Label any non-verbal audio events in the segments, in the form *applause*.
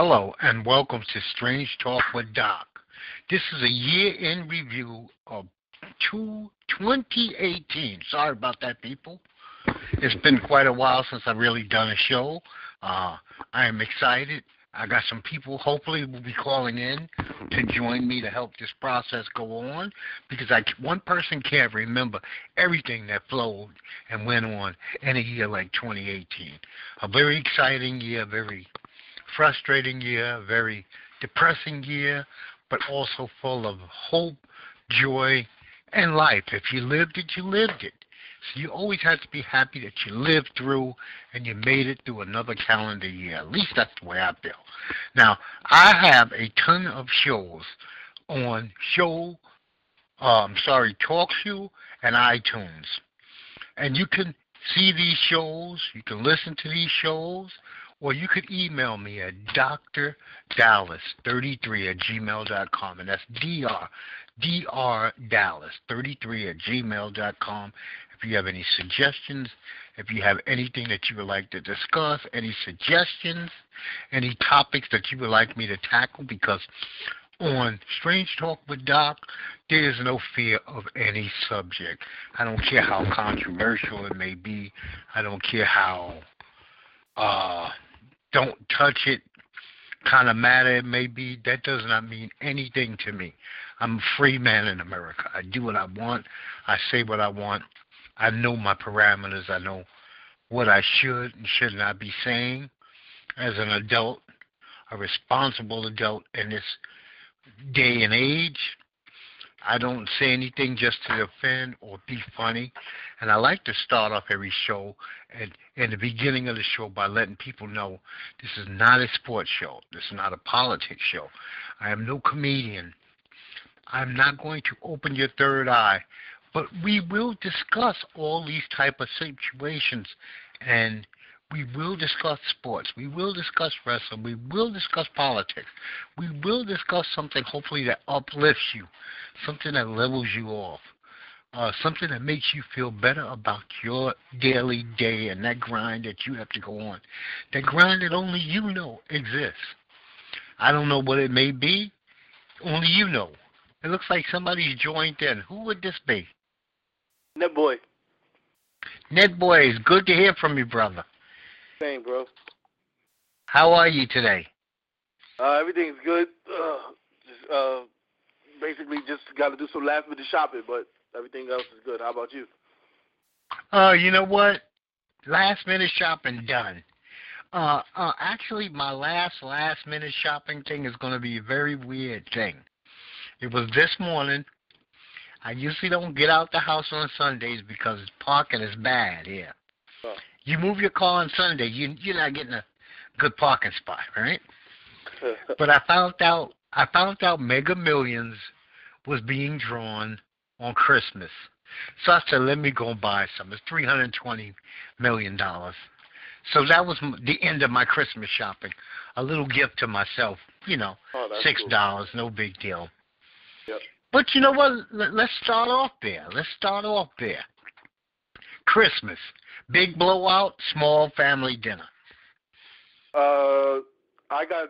Hello, and welcome to Strange Talk with Doc. This is a year in review of 2018. Sorry about that, people. It's been quite a while since I've really done a show. Uh, I am excited. I got some people hopefully will be calling in to join me to help this process go on because I one person can't remember everything that flowed and went on in a year like 2018. A very exciting year, very frustrating year, very depressing year, but also full of hope, joy, and life. If you lived it, you lived it. So you always have to be happy that you lived through and you made it through another calendar year. At least that's the way I feel. Now, I have a ton of shows on show, um, sorry, TalkShoe and iTunes. And you can see these shows, you can listen to these shows, or you could email me at drdallas33 at gmail.com. And that's dr, drdallas33 at gmail.com. If you have any suggestions, if you have anything that you would like to discuss, any suggestions, any topics that you would like me to tackle, because on Strange Talk with Doc, there is no fear of any subject. I don't care how controversial it may be. I don't care how uh, don't touch it kind of matter it may be. That does not mean anything to me. I'm a free man in America. I do what I want. I say what I want. I know my parameters. I know what I should and should not be saying as an adult, a responsible adult in this day and age. I don't say anything just to offend or be funny. And I like to start off every show and in the beginning of the show by letting people know this is not a sports show. This is not a politics show. I am no comedian. I'm not going to open your third eye, but we will discuss all these type of situations and we will discuss sports. We will discuss wrestling. We will discuss politics. We will discuss something hopefully that uplifts you, something that levels you off, uh, something that makes you feel better about your daily day and that grind that you have to go on, that grind that only you know exists. I don't know what it may be. Only you know. It looks like somebody's joined in. Who would this be? Ned boy. Ned boy, it's good to hear from you, brother. Same, bro. How are you today? Uh, everything's good. Uh, just, uh, basically, just got to do some last minute shopping, but everything else is good. How about you? Uh, you know what? Last minute shopping done. Uh, uh, actually, my last last minute shopping thing is going to be a very weird thing. It was this morning. I usually don't get out the house on Sundays because parking is bad here. Oh. You move your car on Sunday, you you're not getting a good parking spot, right? *laughs* but I found out I found out Mega Millions was being drawn on Christmas. So I said, let me go buy some. It's three hundred twenty million dollars. So that was the end of my Christmas shopping. A little gift to myself, you know, oh, six dollars, cool. no big deal. Yep. But you know what? Let's start off there. Let's start off there. Christmas, big blowout, small family dinner. Uh, I got,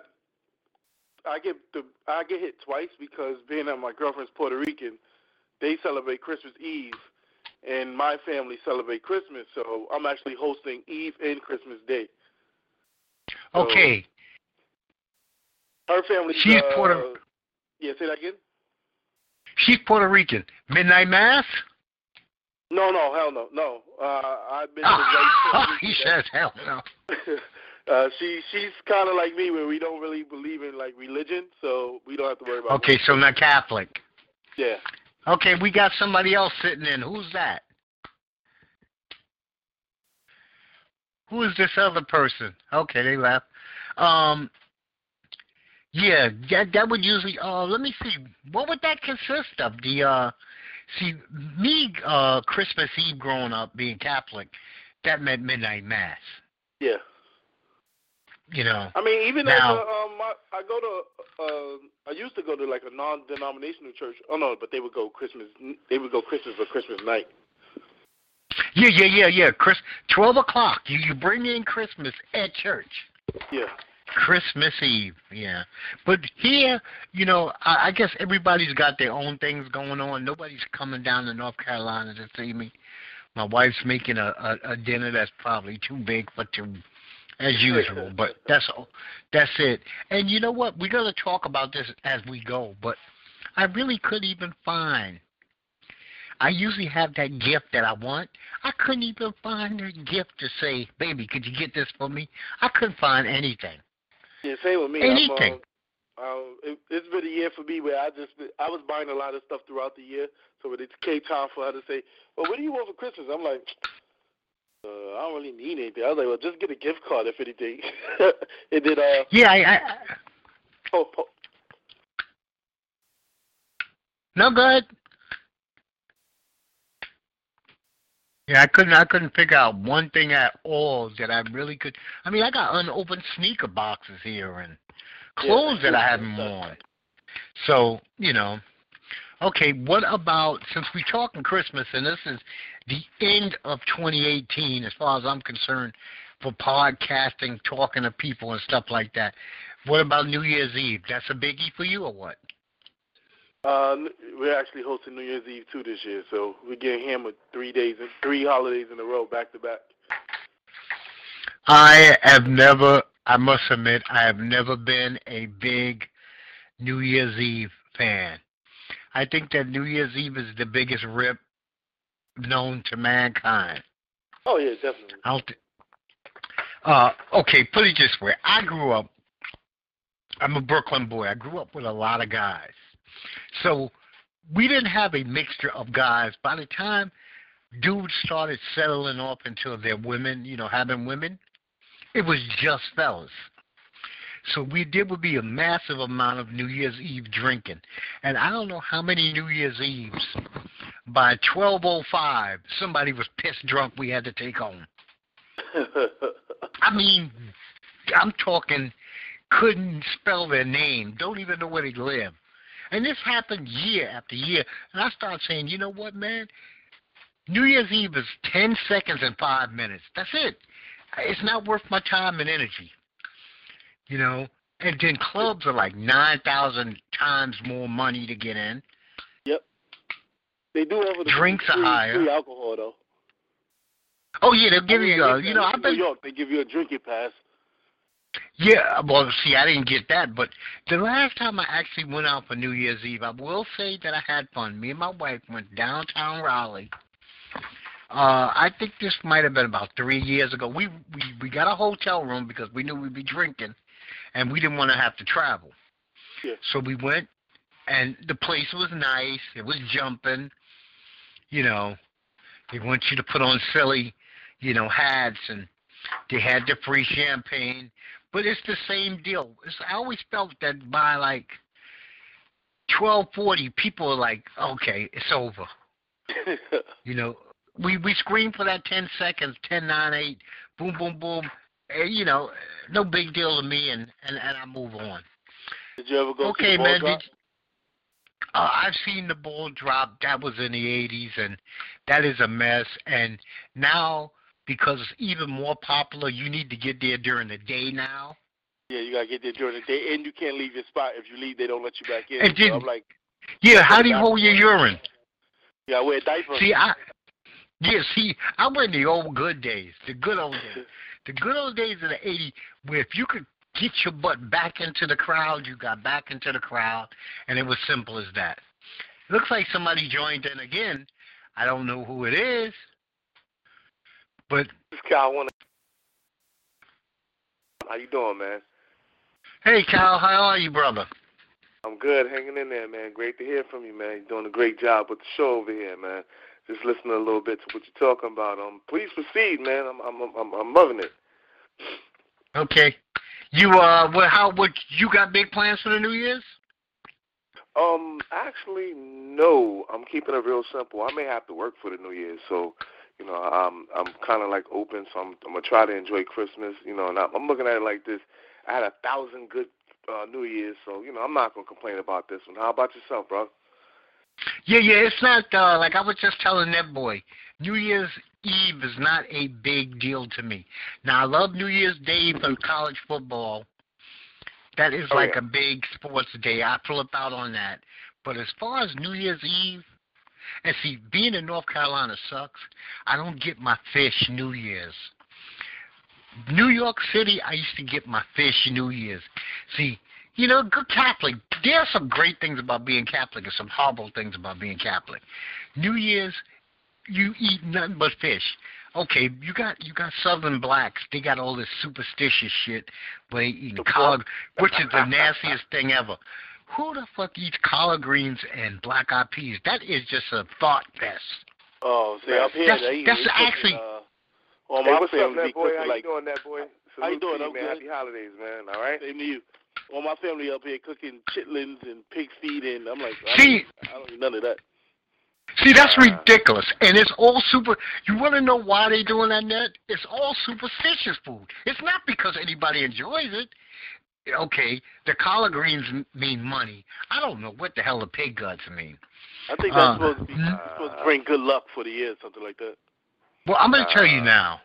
I get the, I get hit twice because being that my girlfriend's Puerto Rican, they celebrate Christmas Eve, and my family celebrate Christmas. So I'm actually hosting Eve and Christmas Day. So Okay, Her family. She's uh, Puerto- Yeah, say that again. she's Puerto Rican. Midnight mass. No, no, hell no, no. Uh, I've been. to *laughs* white he says hell no. *laughs* Uh, she she's kind of like me, where we don't really believe in like religion, so we don't have to worry about. Okay, so not Catholic. Yeah. Okay, we got somebody else sitting in. Who's that? Who is this other person? Okay, they left. Um, yeah, that that would usually. Uh, let me see. What would that consist of? The uh, see me uh Christmas Eve growing up being Catholic, that meant midnight mass. Yeah. You know. I mean, even Now- as a, um, I, I go to, uh, I used to go to like a non-denominational church. Oh no, but they would go Christmas. They would go Christmas or Christmas night. Yeah, yeah, yeah, yeah. Chris, twelve o'clock. You you bring in Christmas at church. Yeah. Christmas Eve, yeah. But here, you know, I, I guess everybody's got their own things going on. Nobody's coming down to North Carolina to see me. My wife's making a, a, a dinner that's probably too big for two, as usual. but *laughs* that's all that's it. And you know what? We're gonna talk about this as we go. But I really couldn't even find. I usually have that gift that I want. I couldn't even find a gift to say, "Baby, could you get this for me?" I couldn't find anything. Yeah, same with me. Anything. I'm, um, um, it, it's been a year for me where I just I was buying a lot of stuff throughout the year. So when it came time for her to say, "Well, what do you want for Christmas?" I'm like, uh, "I don't really need anything." I was like, "Well, just get a gift card if anything." *laughs* and then, uh, yeah, I. I oh, oh. No, go Yeah, I couldn't. I couldn't figure out one thing at all that I really could. I mean, I got unopened sneaker boxes here and clothes yeah, that I haven't worn. So you know, okay. What about since we're talking Christmas and this is the end of 2018, as far as I'm concerned, for podcasting, talking to people and stuff like that. What about New Year's Eve? That's a biggie for you or what? Uh, we're actually hosting New Year's Eve too this year, so we're getting hammered three days, three holidays in a row, back to back. I have never, I must admit, I have never been a big New Year's Eve fan. I think that New Year's Eve is the biggest rip known to mankind. Oh yeah, definitely. I don't th- uh, okay, put it this way: I grew up. I'm a Brooklyn boy. I grew up with a lot of guys. So we didn't have a mixture of guys. By the time dudes started settling off into their women, you know, having women, it was just fellas. So we did would be a massive amount of New Year's Eve drinking, and I don't know how many New Year's Eves. By twelve oh five, somebody was pissed drunk. We had to take home. I mean, I'm talking couldn't spell their name, don't even know where they live. And this happened year after year. And I started saying, you know what, man? New Year's Eve is 10 seconds and five minutes. That's it. It's not worth my time and energy. You know? And then clubs are like 9,000 times more money to get in. Yep. They do offer the Drinks free, are higher. free alcohol, though. Oh, yeah, they'll give I mean, you, uh, you know, I've been. New York, they give you a drinking pass. Yeah, well, see, I didn't get that, but the last time I actually went out for New Year's Eve, I will say that I had fun. Me and my wife went downtown Raleigh. Uh, I think this might have been about three years ago. We we we got a hotel room because we knew we'd be drinking, and we didn't want to have to travel. Yeah. So we went, and the place was nice. It was jumping. You know, they want you to put on silly, you know, hats, and they had the free champagne. But it's the same deal. It's, I always felt that by like twelve forty, people are like, okay, it's over. *laughs* You know, we we scream for that ten seconds, ten nine eight, boom boom boom. Eh, you know, no big deal to me, and and and I move on. Did you ever go okay, see the ball man. uh, I've seen the ball drop. That was in the '80s, and that is a mess. And now, because it's even more popular, you need to get there during the day now. Yeah, you gotta get there during the day, and you can't leave your spot. If you leave, they don't let you back in. And so I'm like, Yeah, how do you hold your urine? Yeah, gotta wear a diaper. See, I yeah, see, I went the old good days, the good old days, *laughs* the good old days of the '80s, where if you could get your butt back into the crowd, you got back into the crowd, and it was simple as that. Looks like somebody joined in again. I don't know who it is, but wanna. How you doing, man? hey, Kyle, how are you, brother? I'm good, hanging in there, man. Great to hear from you, man. You're doing a great job with the show over here, man. Just listening a little bit to what you're talking about. Um, please proceed, man. I'm I'm I'm, I'm loving it. Okay, you uh, what? How? What? You got big plans for the New Year's? Um, actually, no. I'm keeping it real simple. I may have to work for the New Year's, so you know, I'm I'm kind of like open. So I'm I'm gonna try to enjoy Christmas. You know, and I'm, I'm looking at it like this. I had a thousand good uh, New Year's, so you know, I'm not gonna complain about this one. How about yourself, bro? Yeah, yeah, it's not uh, like I was just telling that boy. New Year's Eve is not a big deal to me. Now I love New Year's Day for college football, That is Oh, like yeah. a big sports day. I flip out on that. But as far as New Year's Eve, and see, being in North Carolina sucks. I don't get my fish New Year's. New York City, I used to get my fish New Year's. See, you know, good Catholic. There are some great things about being Catholic and some horrible things about being Catholic. New Year's, you eat nothing but fish. Okay, you got you got Southern blacks. They got all this superstitious shit where they eating collard, which is the nastiest thing ever. Who the fuck eats collard greens and black eyed peas? That is just a thought fest. Oh, see, up here, That's- they, that's they cooking, actually- uh, all Hey, my what's up, family that boy? cooking How you like doing, that boy? How you doing? to I'm man. good. Happy holidays, man. All right. same to you. All my family up here cooking chitlins and pig feet, and I'm like, I See, don't, I don't eat none of that. See, that's Uh, ridiculous, and it's all super. You want to know why they doing that? Net? It's all superstitious food. It's not because anybody enjoys it. Okay, the collard greens mean money. I don't know what the hell the pig guts mean. I think that's Uh, supposed to be mm. supposed to bring good luck for the year, something like that. Well, I'm going to tell you Uh, now.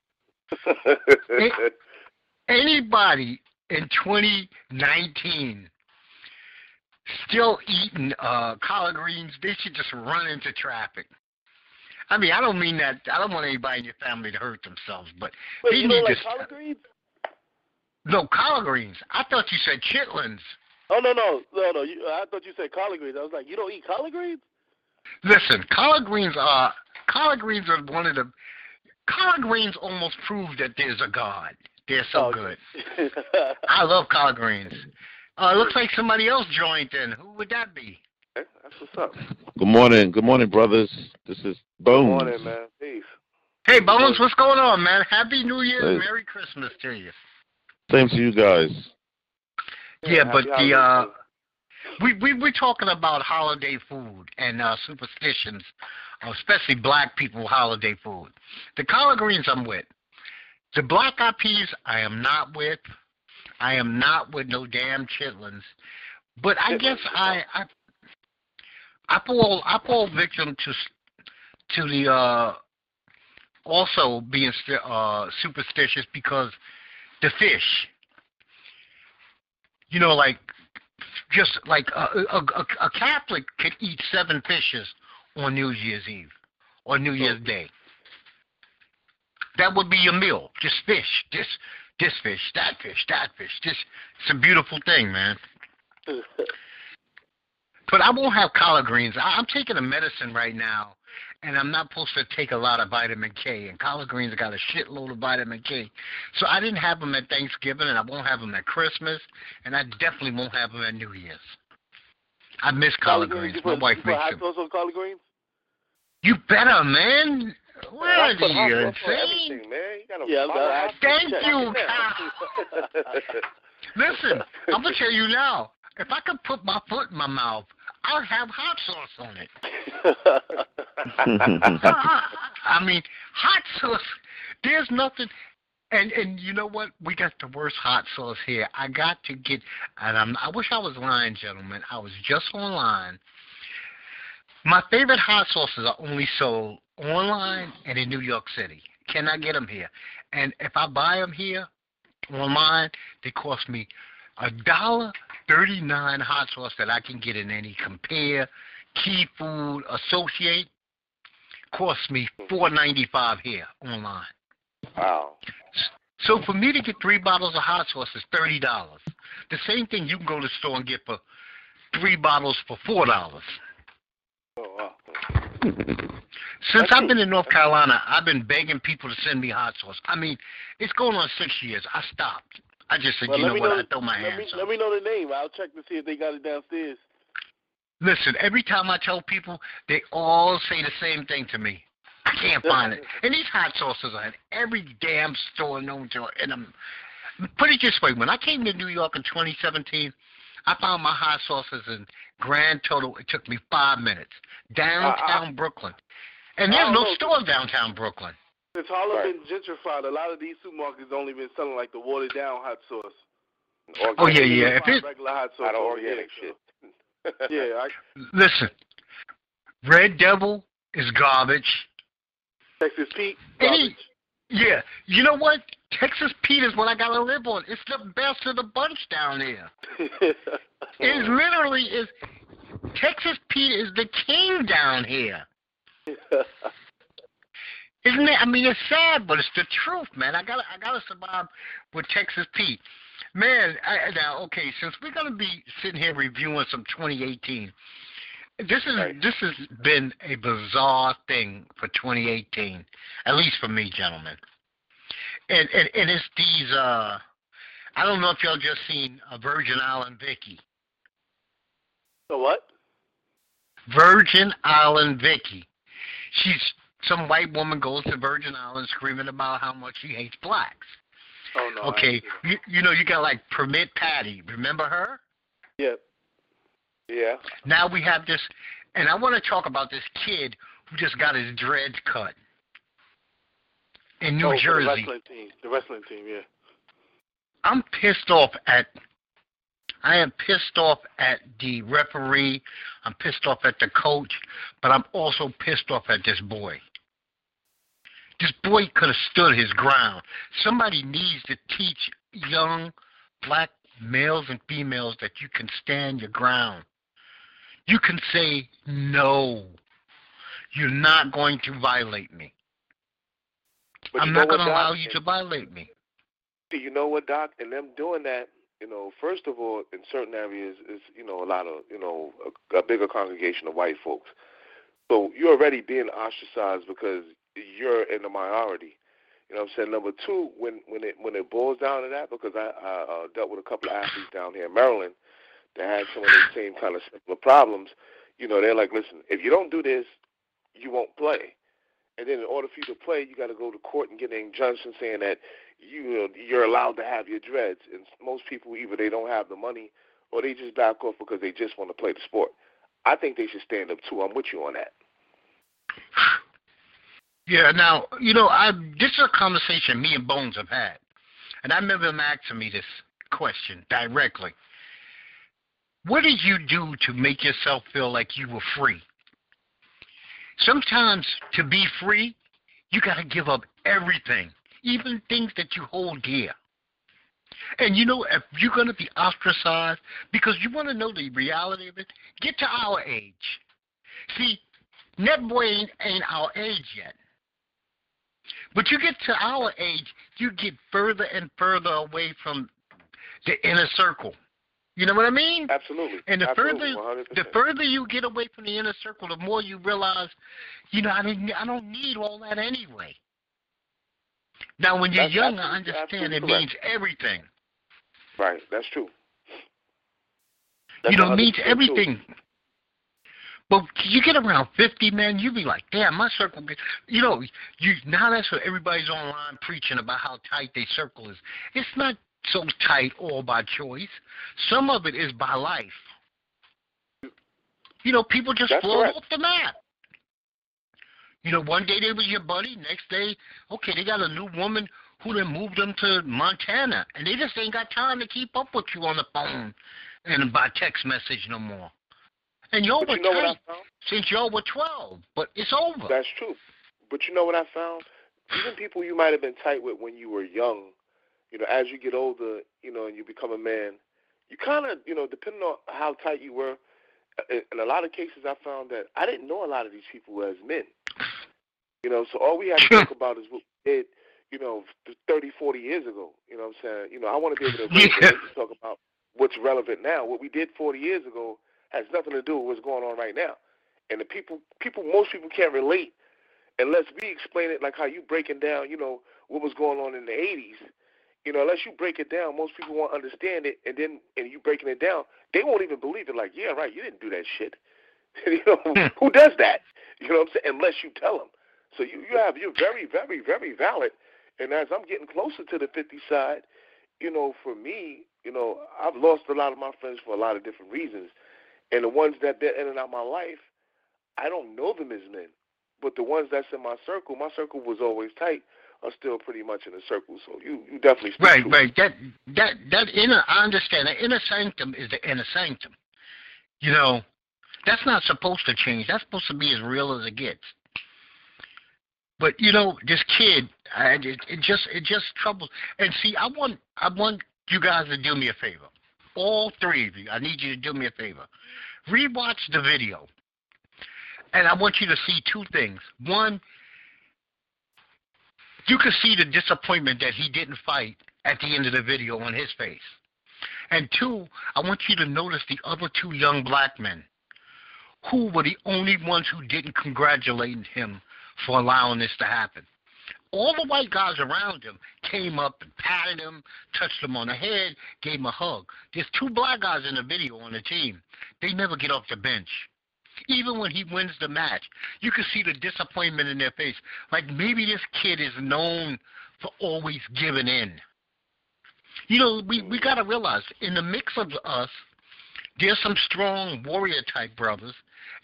*laughs* Anybody in 2019 still eating uh, collard greens, they should just run into traffic. I mean, I don't mean that. I don't want anybody in your family to hurt themselves, but Wait, they you need don't like to. collard greens? No, collard greens. I thought you said chitlins. Oh no no no no! You, I thought you said collard greens. I was like, you don't eat collard greens? Listen, collard greens are collard greens are one of the collard greens almost prove that there's a God. They're so Oh, good. *laughs* I love collard greens. Uh, it looks like somebody else joined in. Who would that be? That's what's up. Good morning. Good morning, brothers. This is Bones. Good Bones. morning, man. Peace. Hey, Bones, what's going on, man? Happy New Year, Hey. Merry Christmas to you. Same to you guys. Yeah, happy but the uh, we we we're talking about holiday food and uh, superstitions, uh, especially black people holiday food. The collard greens I'm with. The black eyed peas I am not with. I am not with no damn chitlins. But I guess I I I fall I fall victim to to the uh also being uh superstitious because the fish. You know, like just like a, a, a, Catholic could eat seven fishes on New Year's Eve or New Year's oh. Day. That would be your meal. Just fish. This this fish, that fish, that fish. This it's a beautiful thing, man. *laughs* But I won't have collard greens. I, I'm taking a medicine right now, and I'm not supposed to take a lot of vitamin K. And collard greens got a shitload of vitamin K. So I didn't have them at Thanksgiving, and I won't have them at Christmas, and I definitely won't have them at New Year's. I miss collard greens. You My put, wife makes hot them. sauce on collard greens? You better, man. Where I are you insane? man. You Yeah, I'm follow not- hot Thank sauce. you, *laughs* Yeah. Listen, I'm gonna tell you now. If I could put my foot in my mouth, I'd have hot sauce on it. *laughs* I, *laughs* I mean, hot sauce. There's nothing. And and you know what? We got the worst hot sauce here. I got to get. And I'm. I wish I was lying, gentlemen. I was just online. My favorite hot sauces are only sold online and in New York City. Cannot get them here. And if I buy them here online, they cost me a dollar thirty nine hot sauce that I can get in any compare, key food, associate. Costs me four ninety five here online. wow. So for me to get three bottles of hot sauce is thirty dollars. The same thing you can go to the store and get for three bottles for four dollars. Oh, wow. Since I've been in North Carolina, I've been begging people to send me hot sauce. I mean, it's going on six years. I stopped. I just said, Well, you know what? know- I throw my let hands me, up. let me know the name. I'll check to see if they got it downstairs. Listen, every time I tell people, they all say the same thing to me. I can't find it. And these hot sauces are in every damn store known to and I'm put it this way, when I came to New York in twenty seventeen, I found my hot sauces in grand total it took me five minutes. Downtown uh-uh. Brooklyn. And there's oh. no store downtown Brooklyn. Since Harlem Right. been gentrified, a lot of these supermarkets only been selling like the watered down hot sauce. Oh, yeah, yeah. can If find it- regular hot sauce Not over organic here, shit. Yeah, I, *laughs* Listen. Red Devil is garbage. Texas Pete. Garbage. Yeah, you know what? Texas Pete is what I gotta live on. It's the best of the bunch down there. *laughs* It literally is. Texas Pete is the king down here. *laughs* Isn't it? I mean, it's sad, but it's the truth, man. I gotta, I gotta survive with Texas Pete, man. I, now, okay, since we're gonna be sitting here reviewing some 2018, this is Right. this has been a bizarre thing for 2018, at least for me, gentlemen. And and and it's these. uh I don't know if y'all just seen uh, Virgin Island Vicky. So what? Virgin Island Vicky. She's some white woman goes to Virgin Island screaming about how much she hates blacks. Oh no. Okay, you, you know you got like Permit Patty. Remember her? it. Yep. yeah. Now we have this, and I want to talk about this kid who just got his dreads cut in New oh, for The Jersey. wrestling team. The wrestling team. Yeah. I'm pissed off at. I am pissed off at the referee. I'm pissed off at the coach, but I'm also pissed off at this boy. This boy could have stood his ground. Somebody needs to teach young black males and females that you can stand your ground. You can say no. You're not going to violate me. But I'm not going to allow you to violate me. Do you know what, Doc? And them doing that, you know, first of all, in certain areas, is you know a lot of you know a, a bigger congregation of white folks. So you're already being ostracized because you're in the minority. You know what I'm saying? Number two, when when it when it boils down to that, because I, I uh, dealt with a couple of athletes down here in Maryland that had some of the same kind of similar problems. You know, they're like, listen, if you don't do this, you won't play. And then in order for you to play, you got to go to court and get an injunction saying that you you're allowed to have your dreads. And most people either they don't have the money or they just back off because they just want to play the sport. I think they should stand up too. I'm with you on that. Yeah, now, you know, I this is a conversation me and Bones have had. And I remember him asking me this question directly. What did you do to make yourself feel like you were free? Sometimes to be free, you got to give up everything, even things that you hold dear. And you know, if you're going to be ostracized, because you want to know the reality of it, get to our age. See, Netboy ain't, ain't our age yet. But you get to our age, you get further and further away from the inner circle. You know what I mean? Absolutely. And the Absolutely, further 100%. the further you get away from the inner circle, the more you realize, you know, I didn't I don't need all that anyway. Now when you're That's young, I understand it absolutely means everything. Right. That's true. you know, it 100% means true. But you get around fifty, man, you be like, damn, my circle. You know, you now that's what everybody's online preaching about how tight their circle is. It's not so tight all by choice. Some of it is by life. You know, people just That's float off the map. You know, one day they was your buddy, next day, okay, they got a new woman who then moved them to Montana, and they just ain't got time to keep up with you on the phone and by text message no more. And y'all were you know what I tight found? since y'all were twelve, but it's over. That's true. But you know what I found? Even people you might have been tight with when you were young, you know, as you get older, you know, and you become a man, you kind of, you know, depending on how tight you were, in a lot of cases I found that I didn't know a lot of these people as men. You know, so all we had to *laughs* talk about is what we did, you know, 30, 40 years ago. You know what I'm saying? You know, I want to be able to, *laughs* Yeah. to talk about what's relevant now. What we did 40 years ago has nothing to do with what's going on right now. And the people, people, most people can't relate unless we explain it like how you breaking down, you know, what was going on in the 80s. You know, unless you break it down, most people won't understand it. And then, and you breaking it down, they won't even believe it. Like, yeah, right, you didn't do that shit. *laughs* you know, Hmm. who does that? You know what I'm saying? Unless you tell them. So you, you have, you're very, very, very valid. And as I'm getting closer to the 50 side, you know, for me, you know, I've lost a lot of my friends for a lot of different reasons. And the ones that they're in and out my life, I don't know them as men. But the ones that's in my circle, my circle was always tight, are still pretty much in a circle. So you, you definitely speak Right, truth. right. That that that inner I understand. The inner sanctum is the inner sanctum. You know, that's not supposed to change. That's supposed to be as real as it gets. But you know, this kid, I, it, it just it just troubles. And see, I want I want you guys to do me a favor. All three of you, I need you to do me a favor. Rewatch the video, and I want you to see two things. One, you can see the disappointment that he didn't fight at the end of the video on his face. And two, I want you to notice the other two young black men who were the only ones who didn't congratulate him for allowing this to happen. All the white guys around him came up and patted him, touched him on the head, gave him a hug. There's two black guys in the video on the team. They never get off the bench. Even when he wins the match, you can see the disappointment in their face. Like maybe this kid is known for always giving in. You know, we, we got to realize in the mix of us, there's some strong warrior type brothers,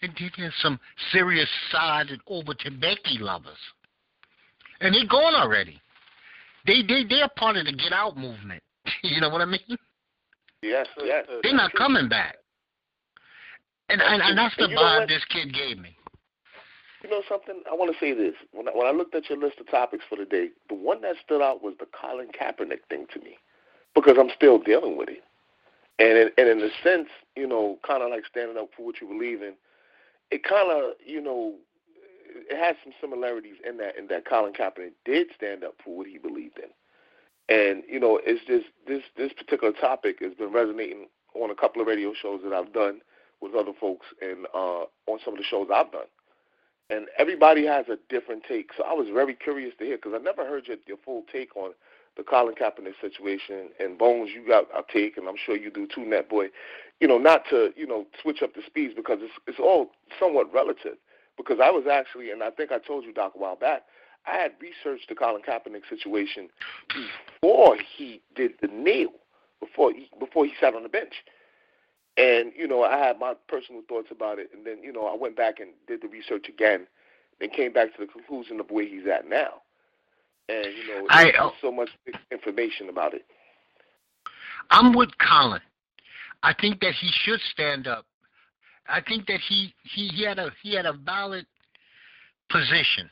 and then there's some serious side and over Becky lovers. And they're gone already. They they they're part of the get out movement. *laughs* you know what I mean? Yes, yes. They're not coming back. And and, and that's the vibe this kid gave me. You know something? I want to say this. When I, when I looked at your list of topics for the day, the one that stood out was the Colin Kaepernick thing to me, because I'm still dealing with it. And in, and in a sense, you know, kind of like standing up for what you believe in, it kind of, you know, it has some similarities in that in that Colin Kaepernick did stand up for what he believed in. And you know, it's just this this particular topic has been resonating on a couple of radio shows that I've done with other folks and uh, on some of the shows I've done. And everybody has a different take. So I was very curious to hear because I never heard your, your full take on the Colin Kaepernick situation. And Bones, you got a take, and I'm sure you do too, Net Boy. You know, not to you know switch up the speeds because it's it's all somewhat relative. Because I was actually, and I think I told you, Doc, a while back, I had researched the Colin Kaepernick situation before he did the kneel, before he, before he sat on the bench. And, you know, I had my personal thoughts about it. And then, you know, I went back and did the research again and came back to the conclusion of where he's at now. And, you know, there's I, uh, so much information about it. I'm with Colin. I think that he should stand up. I think that he, he, he had a he had a valid position.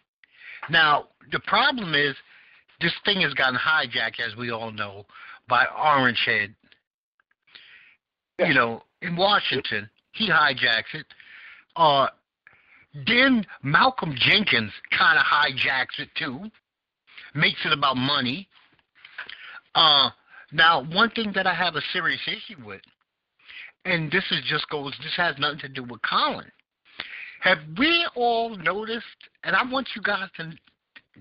Now the problem is this thing has gotten hijacked, as we all know, by Orange Head. Yeah. You know, in Washington. He hijacks it. Uh, then Malcolm Jenkins kind of hijacks it too, makes it about money. Uh, now, one thing that I have a serious issue with, and this is just goes, this has nothing to do with Colin. Have we all noticed, and I want you guys to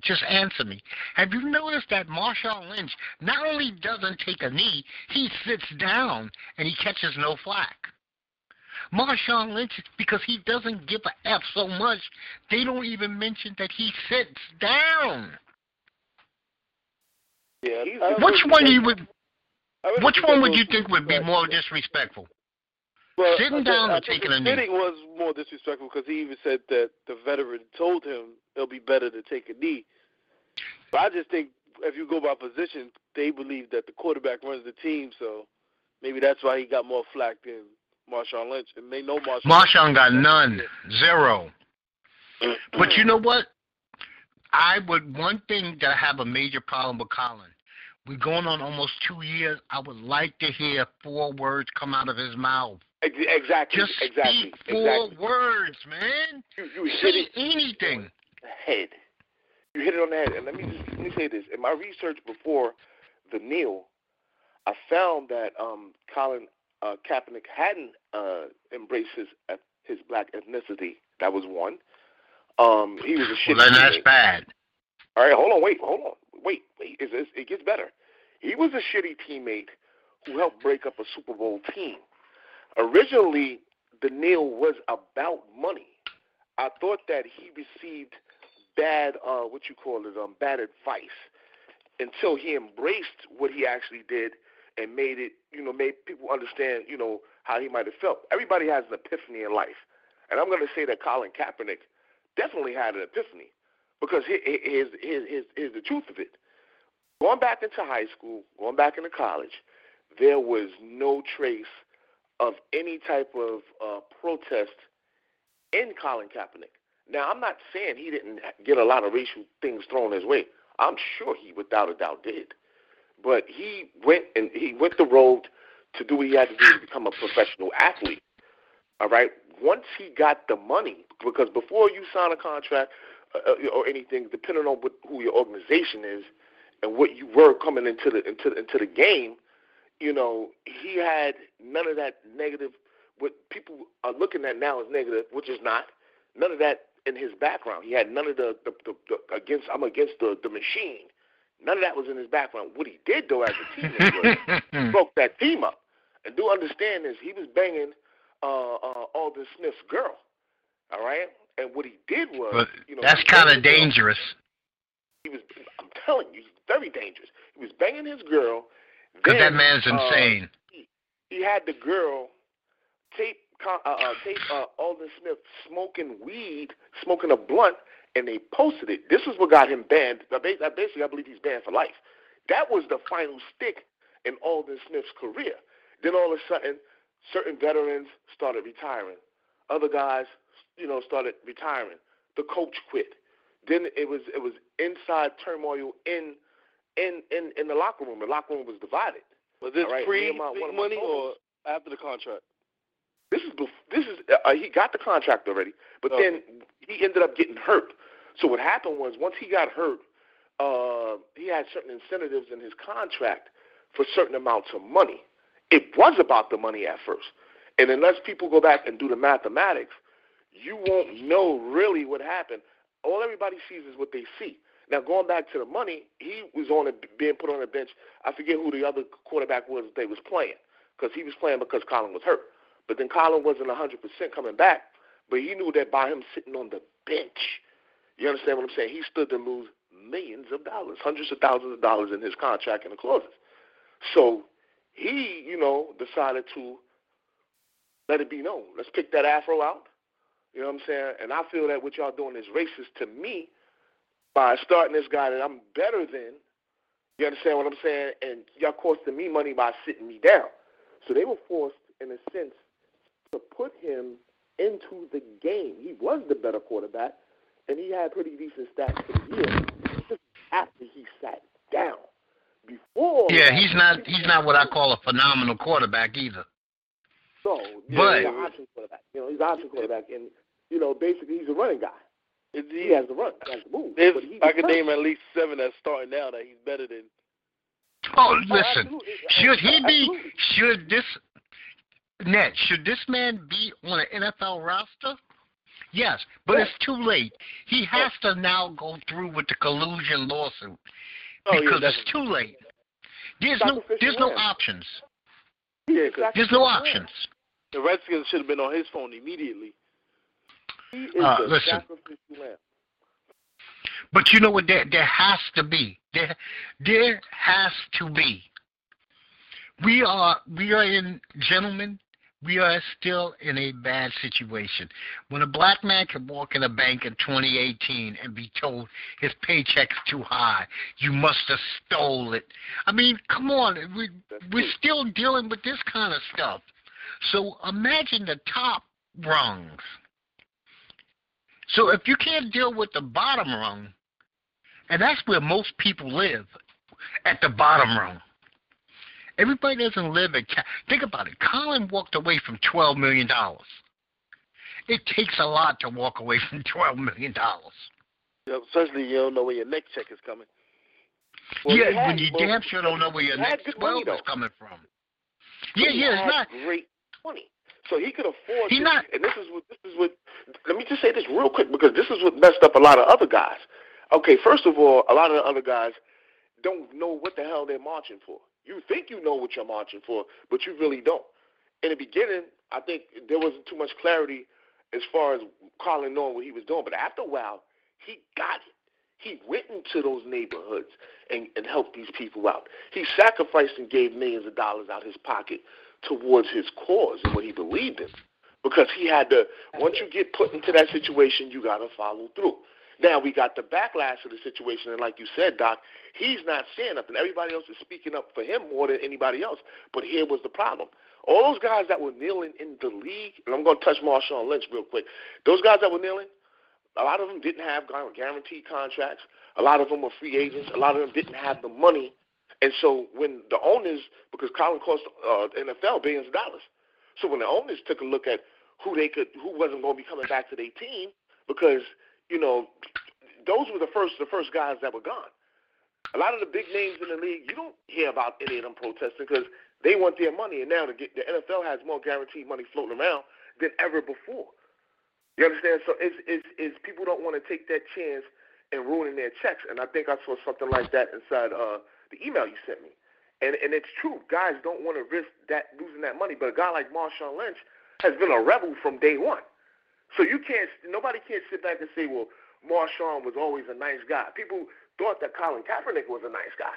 just answer me. Have you noticed that Marshawn Lynch not only doesn't take a knee, he sits down and he catches no flack? Marshawn Lynch, because he doesn't give a F so much, they don't even mention that he sits down. Yeah, which one you would? Which one would you think would be more disrespectful? Well, Sitting down or taking a knee? Sitting was more disrespectful because he even said that the veteran told him it'll be better to take a knee. But I just think if you go by position, they believe that the quarterback runs the team, so maybe that's why he got more flack than Marshawn Lynch, and they know Marshawn. Marshawn got none, zero. *clears throat* but you know what? I would one thing that I have a major problem with Colin. We're going on almost two years. I would like to hear four words come out of his mouth. Exactly. Just exactly. speak four exactly. words, man. You, you say hit it anything. The head. You hit it on the head. And let me just let me say this. In my research before the kneel, I found that um, Colin uh, Kaepernick hadn't uh, embraced his his black ethnicity. That was one. Um, he was a shit. Well, then that's bad. All right, hold on, wait, hold on, wait, wait. It's, it's, it gets better. He was a shitty teammate who helped break up a Super Bowl team. Originally, the kneel was about money. I thought that he received bad, uh, what you call it, um, bad advice until he embraced what he actually did and made it, you know, made people understand, you know, how he might have felt. Everybody has an epiphany in life, and I'm going to say that Colin Kaepernick definitely had an epiphany because here's, here's, here's the truth of it. Going back into high school, going back into college, there was no trace of any type of uh, protest in Colin Kaepernick. Now, I'm not saying he didn't get a lot of racial things thrown his way. I'm sure he, without a doubt, did. But he went and he went the road to do what he had to do to become a professional athlete. All right. Once he got the money, because before you sign a contract uh, uh or anything, depending on what, who your organization is and what you were coming into the into into the game, you know, he had none of that negative. What people are looking at now as negative, which is not. None of that in his background. He had none of the, the, the, the against. I'm against the the machine. None of that was in his background. What he did though, as a teammate, was *laughs* broke that team up. And do understand is he was banging uh, uh, Aldon Smith's girl. All right, and what he did was, but you know, that's kind of dangerous. He was. I'm telling you, he's very dangerous. He was banging his girl. Because that man's uh, insane. He, he had the girl tape uh, uh, tape uh, Aldon Smith smoking weed, smoking a blunt, and they posted it. This is what got him banned. Basically, I believe he's banned for life. That was the final stick in Aldon Smith's career. Then all of a sudden, certain veterans started retiring. Other guys, you know, started retiring. The coach quit. Then it was it was inside turmoil in in in, in the locker room. The locker room was divided. Was this right? pre my, money or after the contract? This is this is uh, he got the contract already, but okay. then he ended up getting hurt. So what happened was once he got hurt, uh, he had certain incentives in his contract for certain amounts of money. It was about the money at first, and unless people go back and do the mathematics, you won't know really what happened. All everybody sees is what they see. Now going back to the money, he was on a, being put on a bench. I forget who the other quarterback was that they was playing because he was playing because Colin was hurt. But then Colin wasn't 100% coming back, but he knew that by him sitting on the bench, you understand what I'm saying? He stood to lose millions of dollars, hundreds of thousands of dollars in his contract and the clauses. So he, you know, decided to let it be known. Let's pick that afro out. You know what I'm saying? And I feel that what y'all doing is racist to me by starting this guy that I'm better than. You understand what I'm saying? And y'all costing me money by sitting me down. So they were forced, in a sense, to put him into the game. He was the better quarterback, and he had pretty decent stats for the year. Just after he sat down. Before Yeah, he's not he's not what I call a phenomenal quarterback either. So but, he's an option quarterback. You know, he's an option quarterback and you know, basically he's a running guy. He has the run, he has the move. There's, he I can name at least seven that's starting now that he's better than. Oh, listen. should he be? Should this Ned, should this man be on an NFL roster? Yes, but it's too late. He has to now go through with the collusion lawsuit oh, because yeah, it's too late. There's no there's no options. Yeah, there's no options. The Redskins should have been on his phone immediately. He is uh, the listen. sacrificial lamb. But you know what? There there has to be there there has to be. We are we are in gentlemen we are still in a bad situation. When a black man can walk in a bank in 2018 and be told his paycheck's too high, you must have stole it. I mean, come on, we we're still dealing with this kind of stuff. So imagine the top rungs. So if you can't deal with the bottom rung, and that's where most people live, at the bottom rung. Everybody doesn't live at. Think about it. Colin walked away from twelve million dollars. It takes a lot to walk away from twelve million dollars. Yeah, especially you don't know where your next check is coming. Well, yeah, had, when you well, damn sure don't know where your next twelve money, is coming from. Yeah, yeah, it's not. great money. So he could afford. He not. And this is what this is what. Let me just say this real quick because this is what messed up a lot of other guys. Okay, first of all, a lot of the other guys don't know what the hell they're marching for. You think you know what you're marching for, but you really don't. In the beginning, I think there wasn't too much clarity as far as Colin knowing what he was doing. But after a while, he got it. He went into those neighborhoods and, and helped these people out. He sacrificed and gave millions of dollars out of his pocket towards his cause and what he believed in. Because he had to, once you get put into that situation, you got to follow through. Now we got the backlash of the situation, and like you said, Doc, he's not saying nothing. Everybody else is speaking up for him more than anybody else. But here was the problem: all those guys that were kneeling in the league, and I'm going to touch Marshawn Lynch real quick. Those guys that were kneeling, a lot of them didn't have guaranteed contracts. A lot of them were free agents. A lot of them didn't have the money. And so when the owners, because Colin cost uh, NFL billions of dollars, so when the owners took a look at who they could, who wasn't going to be coming back to their team, because you know those were the first the first guys that were gone. A lot of the big names in the league, you don't hear about any of them protesting because they want their money, and now the, the NFL has more guaranteed money floating around than ever before. You understand? So it's, it's, it's people don't want to take that chance and ruining their checks. And I think I saw something like that inside uh, the email you sent me. And and it's true. Guys don't want to risk that losing that money. But a guy like Marshawn Lynch has been a rebel from day one. So you can't. Nobody can't sit back and say, well, Marshawn was always a nice guy. People thought that Colin Kaepernick was a nice guy.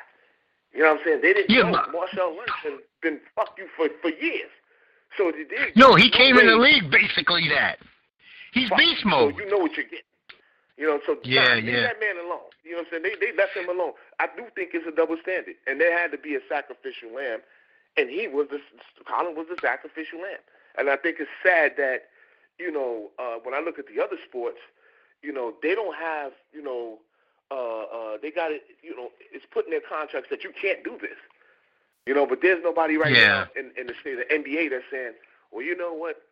You know what I'm saying? They didn't yeah, know Marshawn Lynch has been fuck you for for years. So they. No, he came in the league basically that. He's fuck, beast mode. So you know what you're getting. You know, so yeah, nah, yeah. leave that man alone. You know what I'm saying? They they left him alone. I do think it's a double standard, and there had to be a sacrificial lamb, and he was the Colin was the sacrificial lamb, and I think it's sad that you know uh, when I look at the other sports, you know they don't have you know uh, uh, they got it you know it's put in their contracts that you can't do this, you know, but there's nobody right yeah. now in, in the state of the NBA that's saying, well, you know what,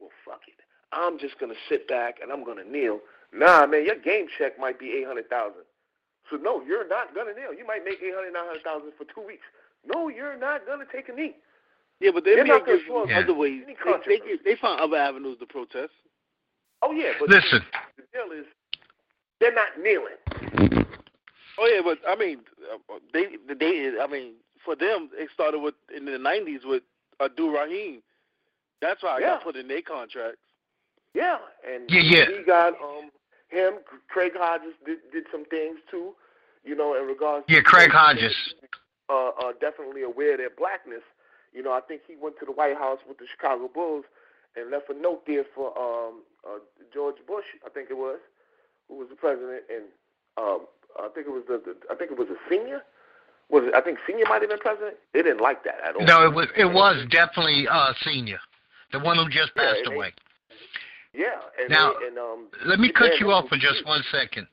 well fuck it, I'm just gonna sit back and I'm gonna kneel Nah, man, your game check might be eight hundred thousand. So no, you're not gonna kneel. You might make eight hundred, nine hundred thousand for two weeks. No, you're not gonna take a knee. Yeah, but they're not going to other ways. They, they, they, found other avenues to protest. Oh yeah, but listen, the deal is they're not kneeling. Oh yeah, but I mean, uh, they they I mean, for them it started with in the '90s with Abdul Rahim. That's why I yeah. got put in their contracts. Yeah, and yeah, yeah. he got um him. Craig Hodges did, did some things too, you know, in regards. Yeah, to Craig Hodges. Uh, uh, definitely aware of their blackness. You know, I think he went to the White House with the Chicago Bulls and left a note there for um, uh, George Bush, I think it was, who was the president, and um, I think it was the, the I think it was a senior. Was it, I think senior might have been president. They didn't like that at all. No, it was it was definitely uh, senior, the one who just passed yeah, away. Yeah. And now, they, and, um, let me cut you off for just one second,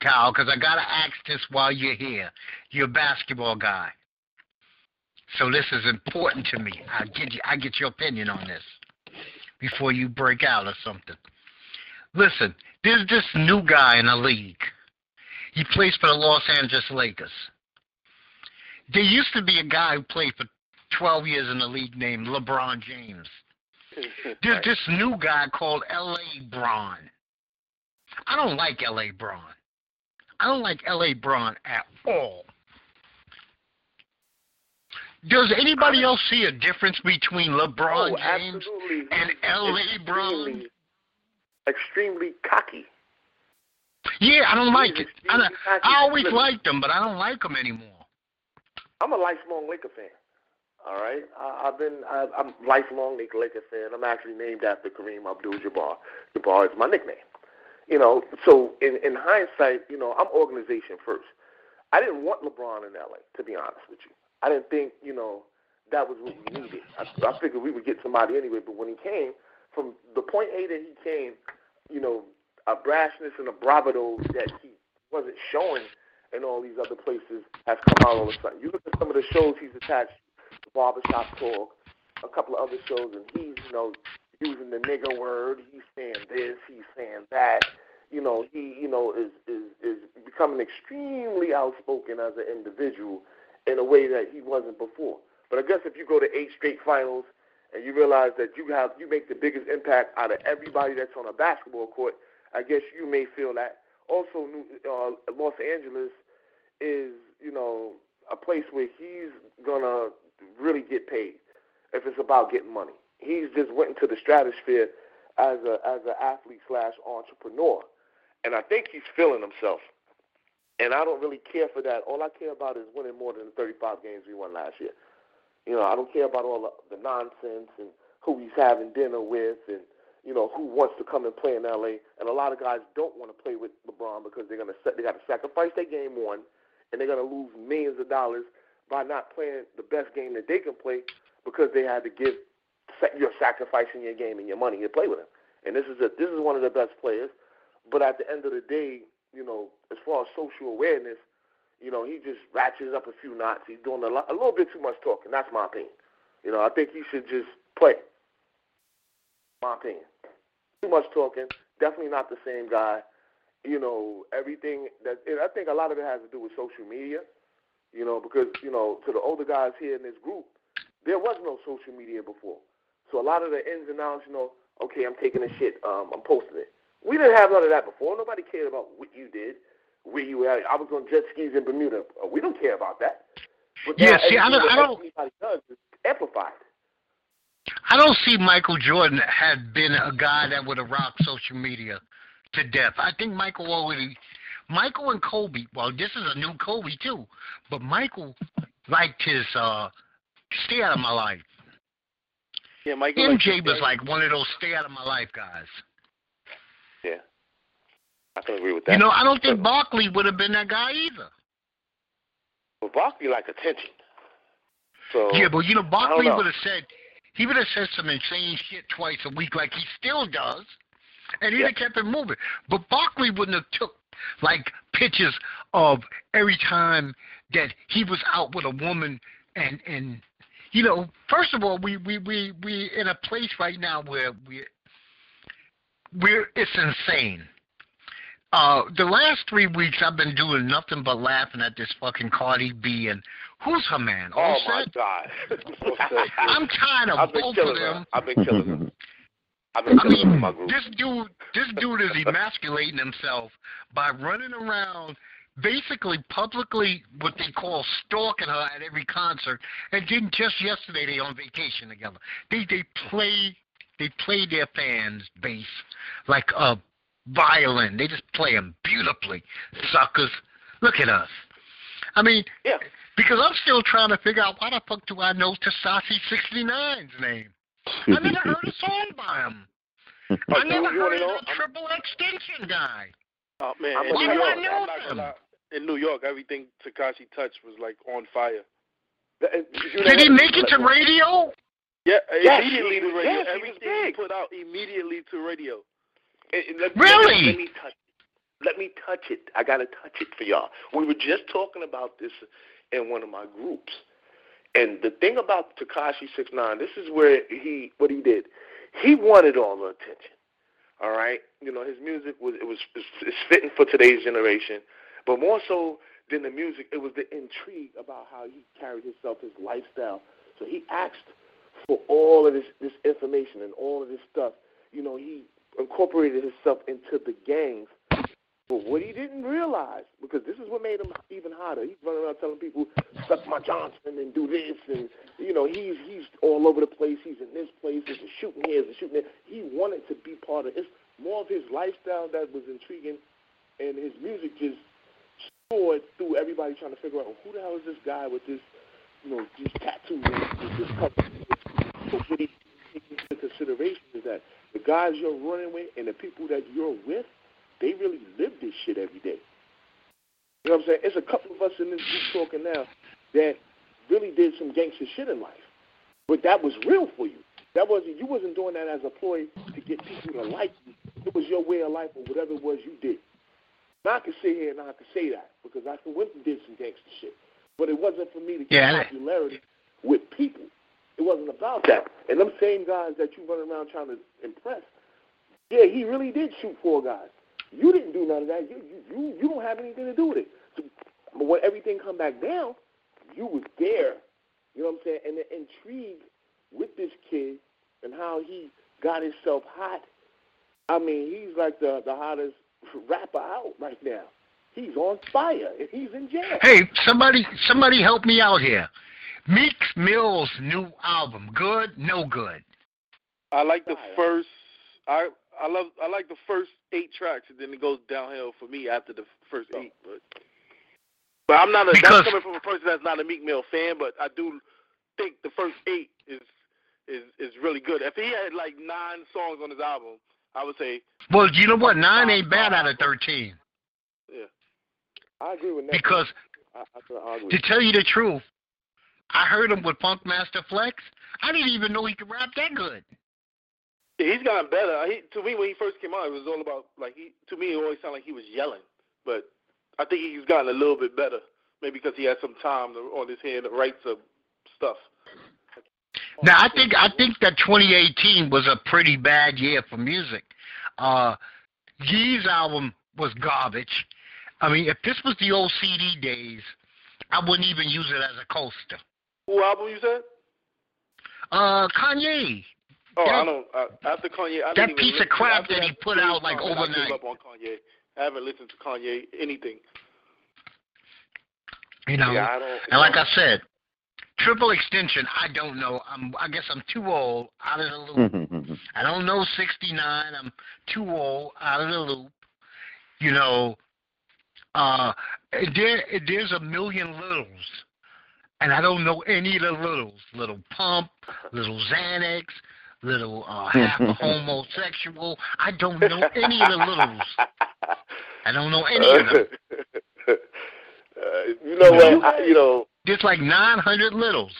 Kyle, because I got to ask this while you're here. You're a basketball guy. So this is important to me. I get you, I get your opinion on this before you break out or something. Listen, there's this new guy in the league. He plays for the Los Angeles Lakers. There used to be a guy who played for 12 years in the league named LeBron James. There's this new guy called L.A. Bron. I don't like L.A. Bron. I don't like L.A. Bron at all. Does anybody else see a difference between LeBron oh, James absolutely. and L.A. Bron? Extremely cocky. Yeah, I don't like it. I, I always liked him, but I don't like him anymore. I'm a lifelong Laker fan. All right, I, I've been I, I'm lifelong Lakers fan. I'm actually named after Kareem Abdul-Jabbar. Jabbar is my nickname. You know, so in in hindsight, you know, I'm organization first. I didn't want LeBron in LA, to be honest with you. I didn't think, you know, that was what we needed. I, I figured we would get somebody anyway. But when he came, from the point A that he came, you know, a brashness and a bravado that he wasn't showing in all these other places has come out all of a sudden. You look at some of the shows he's attached Barbershop Talk, a couple of other shows, and he's, you know, using the nigger word. He's saying this, he's saying that. You know, he, you know, is is is becoming extremely outspoken as an individual in a way that he wasn't before. But I guess if you go to eight straight finals and you realize that you have you make the biggest impact out of everybody that's on a basketball court, I guess you may feel that. Also, uh, Los Angeles is, you know, a place where he's gonna really get paid if it's about getting money. He's just went into the stratosphere as a as an athlete slash entrepreneur, and I think he's feeling himself. And I don't really care for that. All I care about is winning more than the 35 games we won last year. You know, I don't care about all the, nonsense and who he's having dinner with and you know who wants to come and play in LA. And a lot of guys don't want to play with LeBron because they're gonna they got to sacrifice their game one, and they're gonna lose millions of dollars by not playing the best game that they can play because they had to give you're sacrificing your game and your money to play with him. And this is a this is one of the best players. But at the end of the day, you know, as far as social awareness, you know, he just ratchets up a few knots. He's doing a, lot, a little bit too much talking. That's my opinion. You know, I think he should just play. My opinion. Too much talking. Definitely not the same guy. You know, everything that, I think a lot of it has to do with social media. You know, because you know, to the older guys here in this group, there was no social media before. So a lot of the ins and outs, you know, okay, I'm taking a shit, um, I'm posting it. We didn't have none of that before. Nobody cared about what you did, where you were. I was on jet skis in Bermuda. Uh, we don't care about that. But yeah, see, I don't, I don't. Everybody does is amplified. I don't see Michael Jordan had been a guy that would have rocked social media to death. I think Michael already, Michael and Kobe. Well, this is a new Kobe too, but Michael liked his uh, stay out of my life. Yeah, Michael. MJ was like one of those stay out of my life guys. Yeah, I can agree with that. You know, I don't think Barkley would have been that guy either. Well, Barkley like attention. So yeah, but you know, Barkley would have said he would have said some insane shit twice a week, like he still does, and he'd have kept it moving. But Barkley wouldn't have took like pictures of every time that he was out with a woman, and and you know, first of all, we we we we in a place right now where we we're it's insane. Uh, the last three weeks I've been doing nothing but laughing at this fucking Cardi B and who's her man? Oh my Offset? God! *laughs* I'm tired of I've been both of them. her. I've been killing her. *laughs* I've been I killing her in mean, my group. this dude, this dude is emasculating himself by running around, basically publicly what they call stalking her at every concert. And then just yesterday they on vacation together. They they play they play their fans bass like a violin. They just play them beautifully, suckers. Look at us. I mean, Yeah. because I'm still trying to figure out why the fuck do I know Tekashi 69's name? I never heard a song by him. I *laughs* never heard of know? the triple extension guy. Oh man, I'm in a New New York, York I'm not fan. in New York, everything Tekashi touched was like on fire. That- you know Did he make it to radio? Yeah, uh, Yes, immediately he to was- radio. yes, he was everything he big. put out immediately to radio. And- and let- Really? Let me, let me touch. Let me touch it. I gotta touch it for y'all. We were just talking about this in one of my groups, and the thing about Tekashi Six Nine, this is where he what he did. He wanted all the attention. All right, you know his music was it was it's fitting for today's generation, but more so than the music, it was the intrigue about how he carried himself, his lifestyle. So he asked for all of this this information and all of this stuff. You know, he incorporated himself into the gangs. But what he didn't realize, because this is what made him even hotter, he's running around telling people, suck my Johnson and do this, and you know, he's he's all over the place. He's in this place. A shooting here, a shooting there. He wanted to be part of. It's more of his lifestyle that was intriguing, and his music just soared through everybody trying to figure out who the hell is this guy with this, you know, these tattoos and this cover. So what he takes into consideration is that the guys you're running with and the people that you're with, they really live this shit every day. You know what I'm saying? It's a couple of us in this group talking now that really did some gangster shit in life, but that was real for you. That wasn't you wasn't doing that as a ploy to get people to like you. It was your way of life or whatever it was you did. Now I can sit here and I can say that because I went and did some gangster shit, but it wasn't for me to get Yeah, popularity with people. It wasn't about that. And them same guys that you run around trying to impress, yeah, he really did shoot four guys. You didn't do none of that. You you you, you don't have anything to do with it. So, but when everything come back down, you was there. You know what I'm saying? And the intrigue with this kid and how he got himself hot. I mean, he's like the the hottest *laughs* rapper out right now. He's on fire and he's in jail. Hey, somebody, somebody help me out here. Meek Mill's new album, good, no good. I like the first. I I love I like the first eight tracks, and then it goes downhill for me after the first eight. Oh. But but I'm not a Because- that's coming from a person that's not a Meek Mill fan, but I do think the first eight is is is really good. If he had like nine songs on his album, I would say Well, you know what? Nine ain't bad out of thirteen. yeah. I agree with that. Because I, I, I to tell you the truth, I heard him with Funkmaster Flex. I didn't even know he could rap that good. He's gotten better. He, to me, when he first came out, it was all about like he. To me, it always sounded like he was yelling, but I think he's gotten a little bit better. Maybe because he had some time to, on his hand to write some stuff. Now I think I think that 2018 was a pretty bad year for music. Uh, Ye's album was garbage. I mean, if this was the old CD days, I wouldn't even use it as a coaster. Who album you said? Uh, Kanye. Oh, that, I don't. Uh, after Kanye, I that didn't piece of crap after that he put out like song, I overnight. gave up on Kanye. I haven't listened to Kanye anything. You know, yeah, I don't. and like I said, triple extension. I don't know. I'm. I guess I'm too old out of the loop. *laughs* I don't know 69. I'm too old out of the loop. You know, uh, there there's a million littles, and I don't know any of the littles. Little pump, little Xanax, little uh, *laughs* half homosexual. I don't know any of the littles. I don't know any of them. Uh, you know what? I, you know, There's like 900 littles.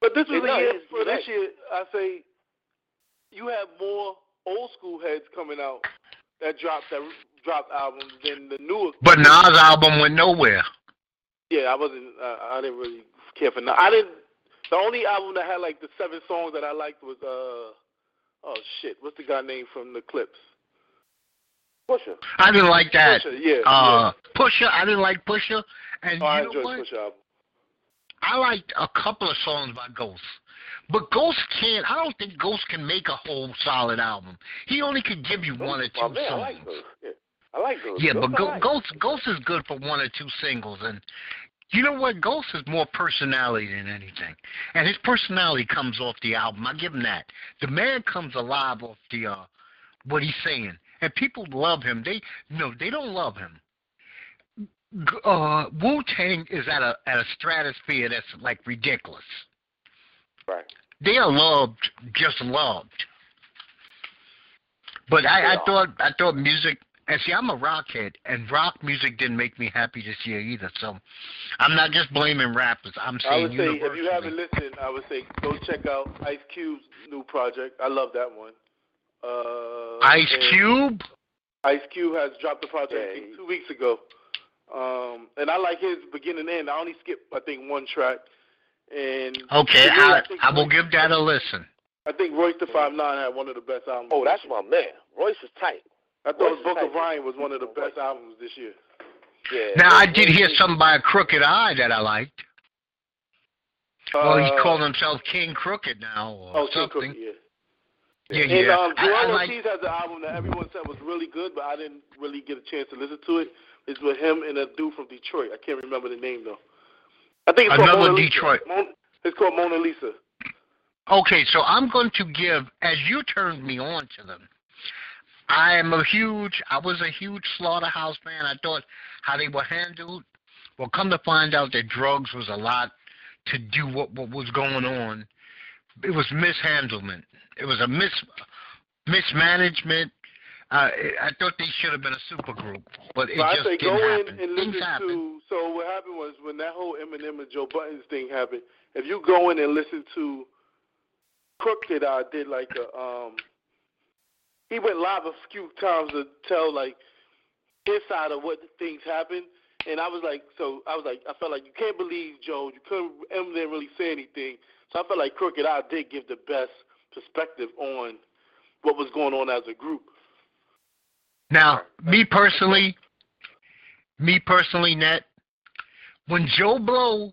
But this was No, year for this right. year. I say you have more old school heads coming out that dropped that dropped albums than the newer. But Nas' album went nowhere. Yeah, I wasn't. Uh, I didn't really care for. Nas. I didn't. The only album that had like the seven songs that I liked was uh oh shit, what's the guy name from the Clipse? Pusha. I didn't like that. Pusha, yeah. Uh, Pusha, I didn't like Pusha. And yeah. Oh, I you know what? Pusha album. I liked a couple of songs by Ghost. But Ghost can't, I don't think Ghost can make a whole solid album. He only could give you one or two man, I songs. like those. Yeah, I like those. Yeah, Those but I Go, like. Ghost Ghost is good for one or two singles, and you know what? Ghost is more personality than anything, and his personality comes off the album. I give him that. The man comes alive off the uh, what he's saying, and people love him. They no, they don't love him. Uh, Wu Tang is at a at a stratosphere that's like ridiculous. Right. They are loved, just loved. But I, I thought I thought music and see I'm a rock head and rock music didn't make me happy this year either. So I'm not just blaming rappers. I'm saying I would say if you haven't listened, I would say go check out Ice Cube's new project. I love that one. Uh, Ice Cube. Ice Cube has dropped the project I Yeah, think, he- two weeks ago, um, and I like his beginning and end. I only skipped I think one track, and Okay, to me, I, think I will give that a listen. I think Royce the Five Nine had one of the best albums. Oh, that's my man. Royce is tight. I thought Royce Book of. Ryan was one of the best albums this year. Yeah. Now I did hear something by a Crooked I that I liked. well, he Uh, called himself King Crooked now or oh, King something. Cookie, yeah. Yeah, And yeah. um, I, I Joell like. Ortiz has an album that everyone said was really good, but I didn't really get a chance to listen to it. It's with him and a dude from Detroit. I can't remember the name though. I think it's called Another Mona Lisa. Detroit. Mon- it's called Mona Lisa. Okay, so I'm going to give, as you turned me on to them, I am a huge, I was a huge Slaughterhouse fan. I thought how they were handled. Well, come to find out that drugs was a lot to do what, what was going on. It was mishandlement. It was a mis mismanagement. Uh, I thought they should have been a supergroup, but it I just say didn't go happen. in and Things listen happen. to. So what happened was when that whole Eminem and Joe Budden thing happened. If you go in and listen to Crooked, I did like a um. He went live a few times to tell like his side of what things happened, and I was like, so I was like, I felt like you can't believe Joe. You couldn't. Eminem didn't really say anything, so I felt like Crooked I did give the best perspective on what was going on as a group. Now, me personally, me personally, Net, when Joe Blow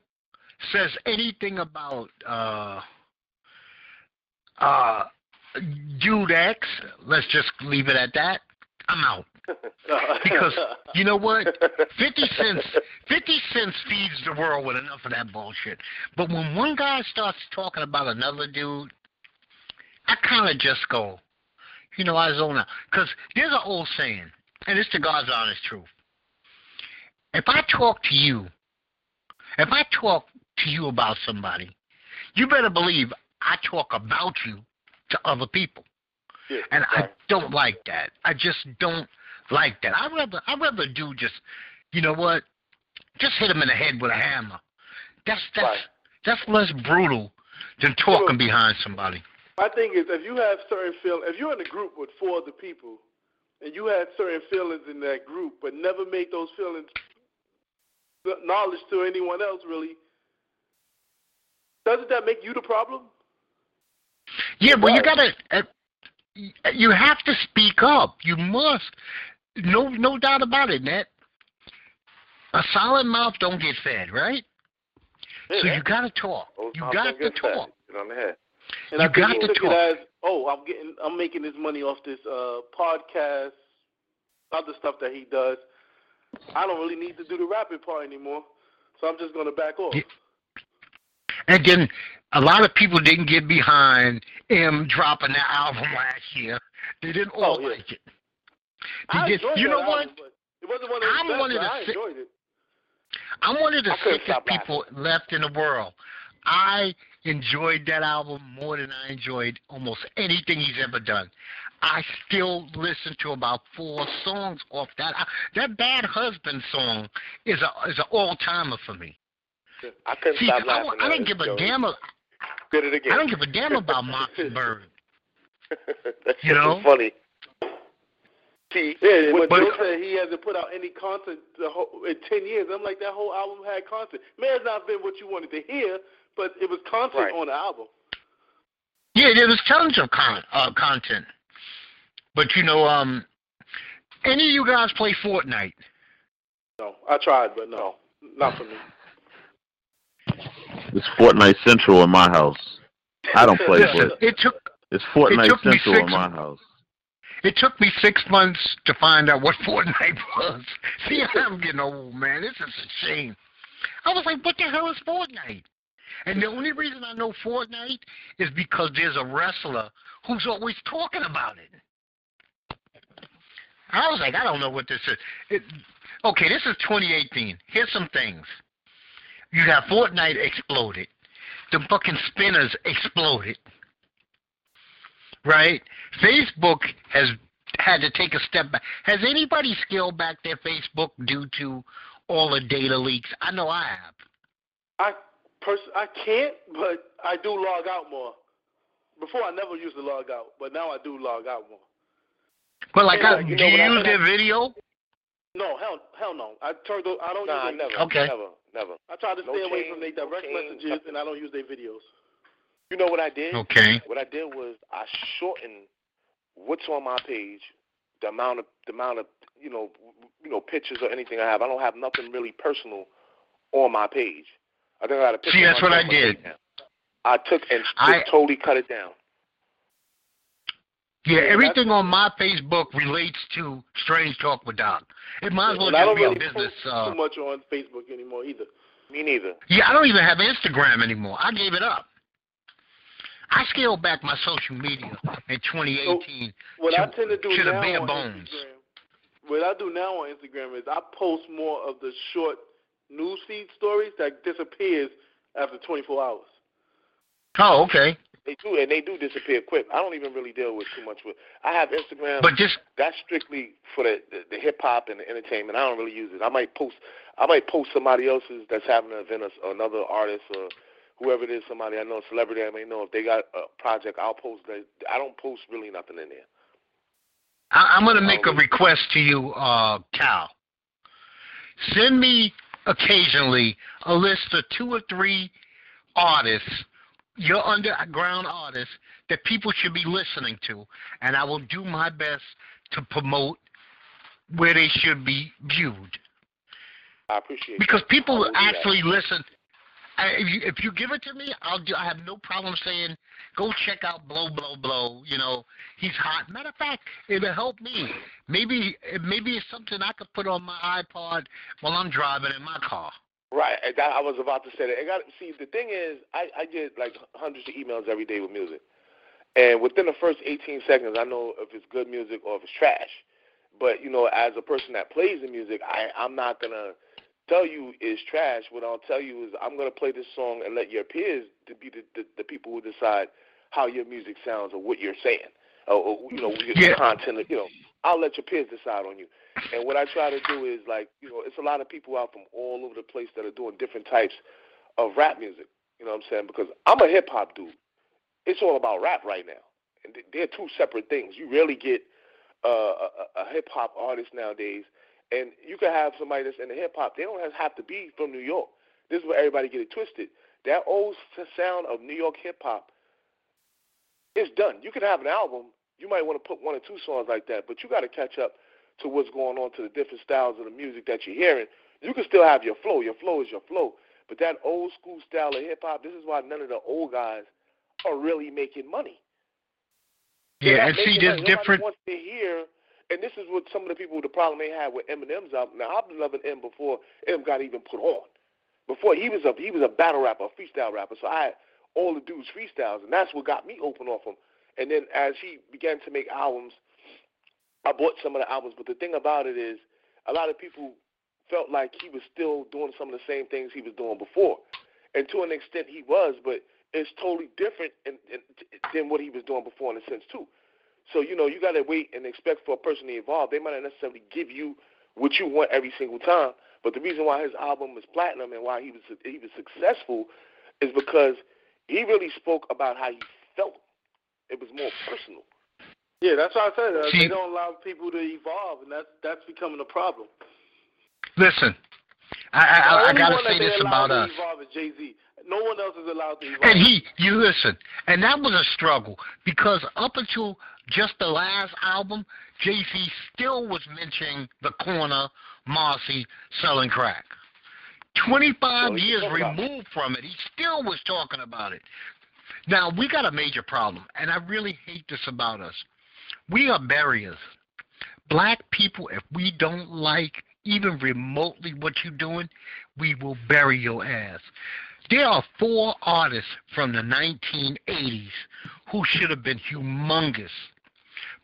says anything about uh uh Dude X, let's just leave it at that. I'm out. *laughs* Because you know what? *laughs* Fifty cents fifty cents feeds the world with enough of that bullshit. But when one guy starts talking about another dude, I kinda just go, you know, I zone out. Because there's an old saying, and it's the God's honest truth. If I talk to you, if I talk to you about somebody, you better believe I talk about you to other people. Yeah, And I don't like that. I just don't like that. I rather I rather do just you know what? Just hit him in the head with a hammer. That's that's Right. that's less brutal than talking behind somebody. My thing is, if you have certain feel, if you're in a group with four other people, and you had certain feelings in that group, but never make those feelings knowledge to anyone else, really, doesn't that make you the problem? Yeah, well, you gotta. Uh, you have to speak up. You must. No, no doubt about it, Nat. A solid mouth don't get fed, right? Yeah, so you got to talk. You got to fed. talk. Get on the head. And You I got to talk. as, oh, I'm getting, I'm making this money off this uh podcast, other stuff that he does. I don't really need to do the rapping part anymore, so I'm just gonna back off. Yeah. And then a lot of people didn't get behind him dropping that album last year. They didn't oh, all Oh, yeah. like it. I They just- you know what? it wasn't one of I'm best, one of the I si- enjoyed it. I'm one of the sickest stop laughing. people left in the world. I enjoyed that album more than I enjoyed almost anything he's ever done. I still listen to about four songs off that. That Bad Husband song is a is an all timer for me. I couldn't See, stop I, laughing. I at don't give a Joey. damn. A- Did it again. I don't give a damn about Mockingbird. *laughs* that shit You know? was funny. See, Yeah, but but- Joe said he hasn't put out any content the whole, in ten years. I'm like that whole album had content. May have not been what you wanted to hear, but it was content Right. on the album. Yeah, there was tons of con- uh, content. But you know, um, any of you guys play Fortnite? No, I tried, but no, not for me. It's Fortnite Central in my house. I don't play Listen, Fortnite. it took It's Fortnite took Central six- in my house. It took me six months to find out what *laughs* Fortnite was. *laughs* See, I'm getting old, man. This is a shame. I was like, what the hell is Fortnite? And the only reason I know Fortnite is because there's a wrestler who's always talking about it. I was like, I don't know what this is. It, okay, this is 2018. Here's some things. You have Fortnite exploded. The fucking spinners exploded right? Facebook has had to take a step back. Has anybody scaled back their Facebook due to all the data leaks? I know I have. I pers- I can't, but I do log out more. Before I never used to log out, but now I do log out more. But like, I, you do know you what I- use their video? No, hell, hell no. I turned. The, I don't Nah, use. their- never, Okay. never, never. I try to No stay away from their direct change, messages, nothing. and I don't use their videos. You know what I did? Okay. What I did was I shortened what's on my page, the amount of the amount of you know you know pictures or anything I have. I don't have nothing really personal on my page. I think I got a picture. See, that's what I did. I took and I- totally cut it down. Yeah, everything on my Facebook relates to Strange Talk with Doc. It might as well just be a business. post Uh, too much on Facebook anymore either. Me neither. yeah, I don't even have Instagram anymore. I gave it up. I scaled back my social media in 2018. so What I tend to do to the now bare on bones. Instagram, what I do now on Instagram is I post more of the short news feed stories that disappears after 24 hours. Oh, okay. They do, and they do disappear quick. I don't even really deal with too much with. I have Instagram. But just that's strictly for the the, the hip hop and the entertainment. I don't really use it. I might post I might post somebody else's that's having an event or, another artist or whoever it is, somebody I know, a celebrity I may know. If they got a project, I'll post that. I don't post really nothing in there. I, I'm going to make a request to you, uh, Cal. Send me occasionally a list of two or three artists, your underground artists, that people should be listening to, and I will do my best to promote where they should be viewed. I appreciate Because that. people do that. actually listen. I, if you if you give it to me, I'll do. I have no problem saying, go check out Blow Blow Blow. You know, he's hot. Matter of fact, it'll help me. Maybe maybe it's something I could put on my iPod while I'm driving in my car. Right, and that, I was about to say that. I got see. The thing is, I I get like hundreds of emails every day with music, and within the first 18 seconds, I know if it's good music or if it's trash. But you know, as a person that plays the music, I I'm not gonna tell you is trash. What I'll tell you is I'm gonna play this song and let your peers to be the the, the people who decide how your music sounds or what you're saying, or, or you know, your Yeah. content. You know, I'll let your peers decide on you. And what I try to do is like, you know, it's a lot of people out from all over the place that are doing different types of rap music. You know what I'm saying? Because I'm a hip hop dude. it's all about rap right now, and they're two separate things. You rarely get uh, a, a hip hop artist nowadays, and you can have somebody that's in the hip hop. They don't have to be from New York. This is where everybody get it twisted. That old sound of New York hip hop is done. You can have an album. You might want to put one or two songs like that, but you got to catch up to what's going on to the different styles of the music that you're hearing. You can still have your flow. Your flow is your flow. But that old school style of hip hop, this is why none of the old guys are really making money. Yeah, and see, there's different. Wants to hear, and this is what some of the people the problem they had with Eminem's album. Now I've been loving M before M got even put on. Before he was a he was a battle rapper, a freestyle rapper. So I had all the dudes freestyles, and that's what got me open off him. And then as he began to make albums, I bought some of the albums. But the thing about it is, a lot of people felt like he was still doing some of the same things he was doing before, and to an extent he was, but it's totally different in, in, than what he was doing before in a sense too. So you know you got to wait and expect for a person to evolve. They might not necessarily give you what you want every single time, but the reason why his album was platinum and why he was he was successful is because he really spoke about how he felt. It was more personal. Yeah, that's what I said. Uh, they don't allow people to evolve, and that's that's becoming a problem. Listen, I I, I got to say this about us. Jay Z. No one else is allowed to evolve. And he, you listen, and that was a struggle because up until just the last album, Jay Z still was mentioning the corner Marcy selling crack. 25 well, years removed from it, he still was talking about it. Now, we got a major problem, and I really hate this about us. We are barriers. Black people, if we don't like even remotely what you're doing, we will bury your ass. There are four artists from the 1980s who should have been humongous,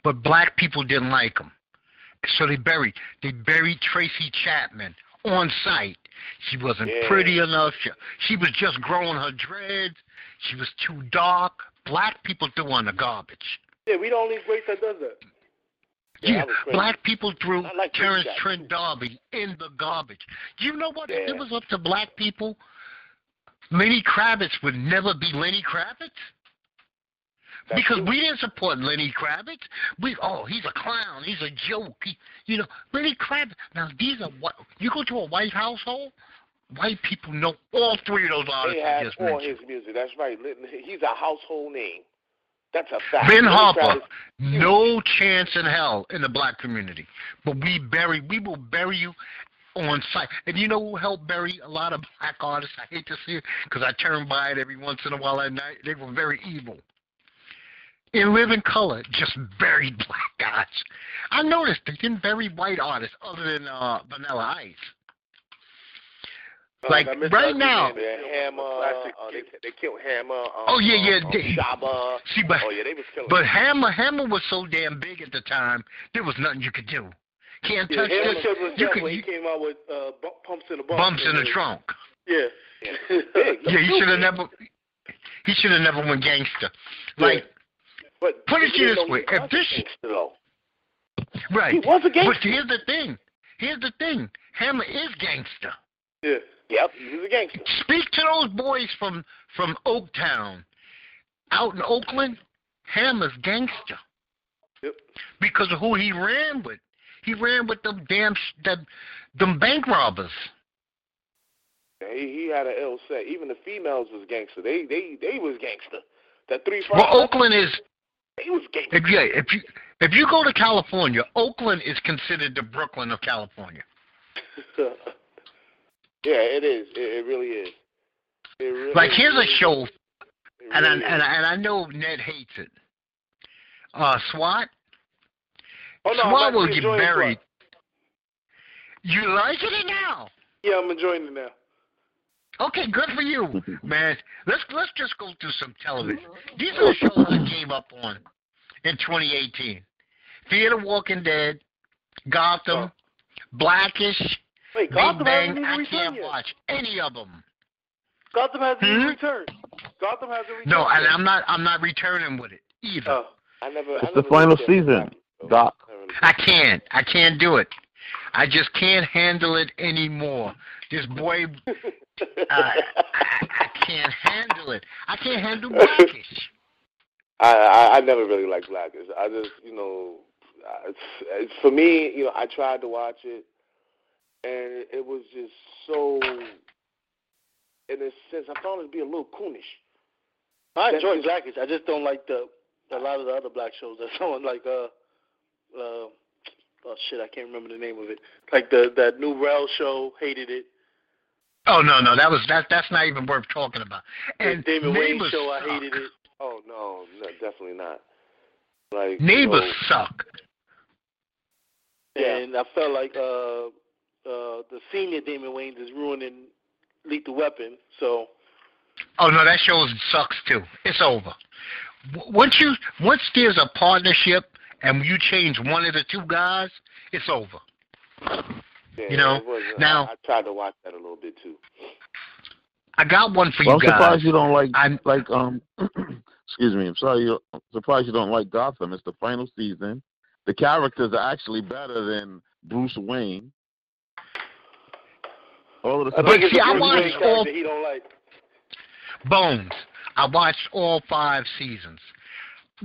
but black people didn't like them. So they buried they buried Tracy Chapman on sight. She wasn't yeah. pretty enough. She, she was just growing her dreads. She was too dark. Black people threw on the garbage. Yeah, we the only race that does that. Yeah, yeah black people threw like Terence Trent D'Arby in the garbage. Do you know what? Yeah. If it was up to black people, Lenny Kravitz would never be Lenny Kravitz. That's because true. we didn't support Lenny Kravitz. We oh he's a clown, he's a joke. He, you know Lenny Kravitz. Now these are what you go to a white household. White people know all three of those artists. They have all mentioned. his music. That's right. He's a household name. That's a fact. Ben Harper, no chance in hell in the black community. But we bury, we will bury you on sight. And you know who helped bury a lot of black artists? I hate to see it because I turn by it every once in a while at night. They were very evil. In Living Color, just very *laughs* black guys. I noticed they didn't very white artists other than uh, Vanilla Ice. Uh, like right now, Hammer, uh, they, they killed Hammer. Um, oh yeah, yeah, um, they, Shabba. See, but oh yeah, they was killing. But Hammer, Hammer was so damn big at the time. There was nothing you could do. Can't yeah, touch Hammer this. You could, could, he came out with uh, pumps in the bump. bumps in the trunk. Yeah. Yeah. Yeah, he should have never. *laughs* He should have never went gangster. Like, but put it this way: he if was this, a gangster, though. right, He was a gangster. but here's the thing. Here's the thing. Hammer is gangster. Yeah. Yep, he was a gangster. Speak to those boys from from Oaktown, out in Oakland. Hammer's gangster. Yep. Because of who he ran with. He ran with them damn them, them bank robbers. He he had an ill set. Even the females was gangster. They they they was gangster. That three Well. Oakland is He was if you if you if you go to California, Oakland is considered the Brooklyn of California. *laughs* yeah, it is. It, it really is. It really, Like here's a show, and I, and. I, and I know Ned hates it. Uh, SWAT. Oh no, SWAT will get buried. You liking it now? Yeah, I'm enjoying it now. Okay, good for you, *laughs* man. Let's let's just go through some television. These are the shows I gave up on in 2018: Fear the Walking Dead, Gotham, Blackish, Wait, Big Gotham hasn't Bang. even I can't yet. watch any of them. Gotham hasn't even Hmm? returned. Gotham hasn't returned. No, and. I'm not. I'm not returning with it either. Oh. I never. I It's the final season, Doc. I can't. I can't do it. I just can't handle it anymore. This boy, *laughs* I, I can't handle it. I can't handle Blackish. *laughs* I, I I never really liked Blackish. I just you know, it's, it's for me. You know, I tried to watch it, and it was just so. In a sense, I found it to be a little coonish. I enjoy Blackish. I just don't like the a lot of the other black shows. That someone *laughs* like uh uh oh shit, I can't remember the name of it. Like the that new Rel show, hated it. Oh no, no, that was that. That's not even worth talking about. And the David Wayne Neighbors show, I hated it. Oh no, no definitely not. Like Neighbors you know, suck. Yeah. And I felt like uh uh the senior Damon Wayans is ruining Lethal Weapon. So Oh no, that show sucks too. It's over. Once you once there's a partnership and you change one of the two guys, it's over. Yeah, you know, was, uh, now- I, I tried to watch that a little bit too. I got one for Well, you I'm guys. surprised you don't like I'm like um. *clears throat* excuse me. I'm sorry. You, I'm surprised you don't like Gotham. It's the final season. The characters are actually better than Bruce Wayne. All of the I But see, a I Bruce watched Wayne all- character he don't like. Bones. I watched all five seasons.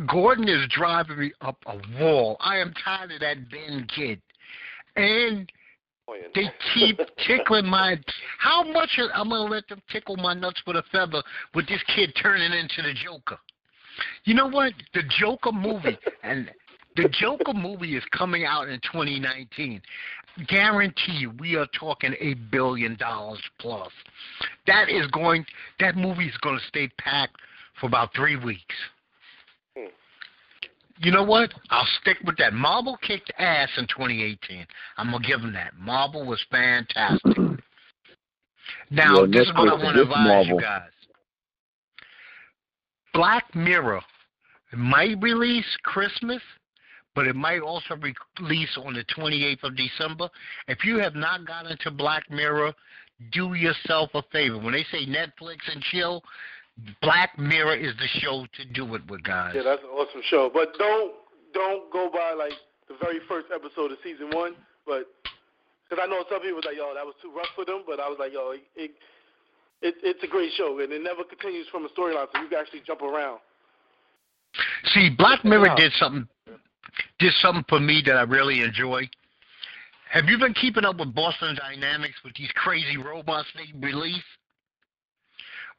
Gordon is driving me up a wall. I am tired of that Ben kid. And Annoying. They keep *laughs* tickling my how much are, I'm gonna let them tickle my nuts with a feather with this kid turning into the Joker. You know what? The Joker movie *laughs* and the Joker movie is coming out in 2019. Guarantee you, we are talking a billion dollars plus. That is going. That movie is going to stay packed for about three weeks. You know what? I'll stick with that. Marvel kicked ass in 2018. I'm gonna give them that. Marvel was fantastic. Now, Yeah, this is what I want to is advise you Marvel. guys. Black Mirror might release Christmas, but it might also re- release on the 28th of December. If you have not gotten into Black Mirror, do yourself a favor. When they say Netflix and chill, Black Mirror is the show to do it with, guys. Yeah, that's an awesome show. But don't don't go by like the very first episode of season one. But because I know some people was like, yo, that was too rough for them. But I was like, yo, it, it, it it's a great show, and it never continues from a storyline, so you can actually jump around. See, Black Mirror did something did something for me that I really enjoy. Have you been keeping up with Boston Dynamics with these crazy robots they release?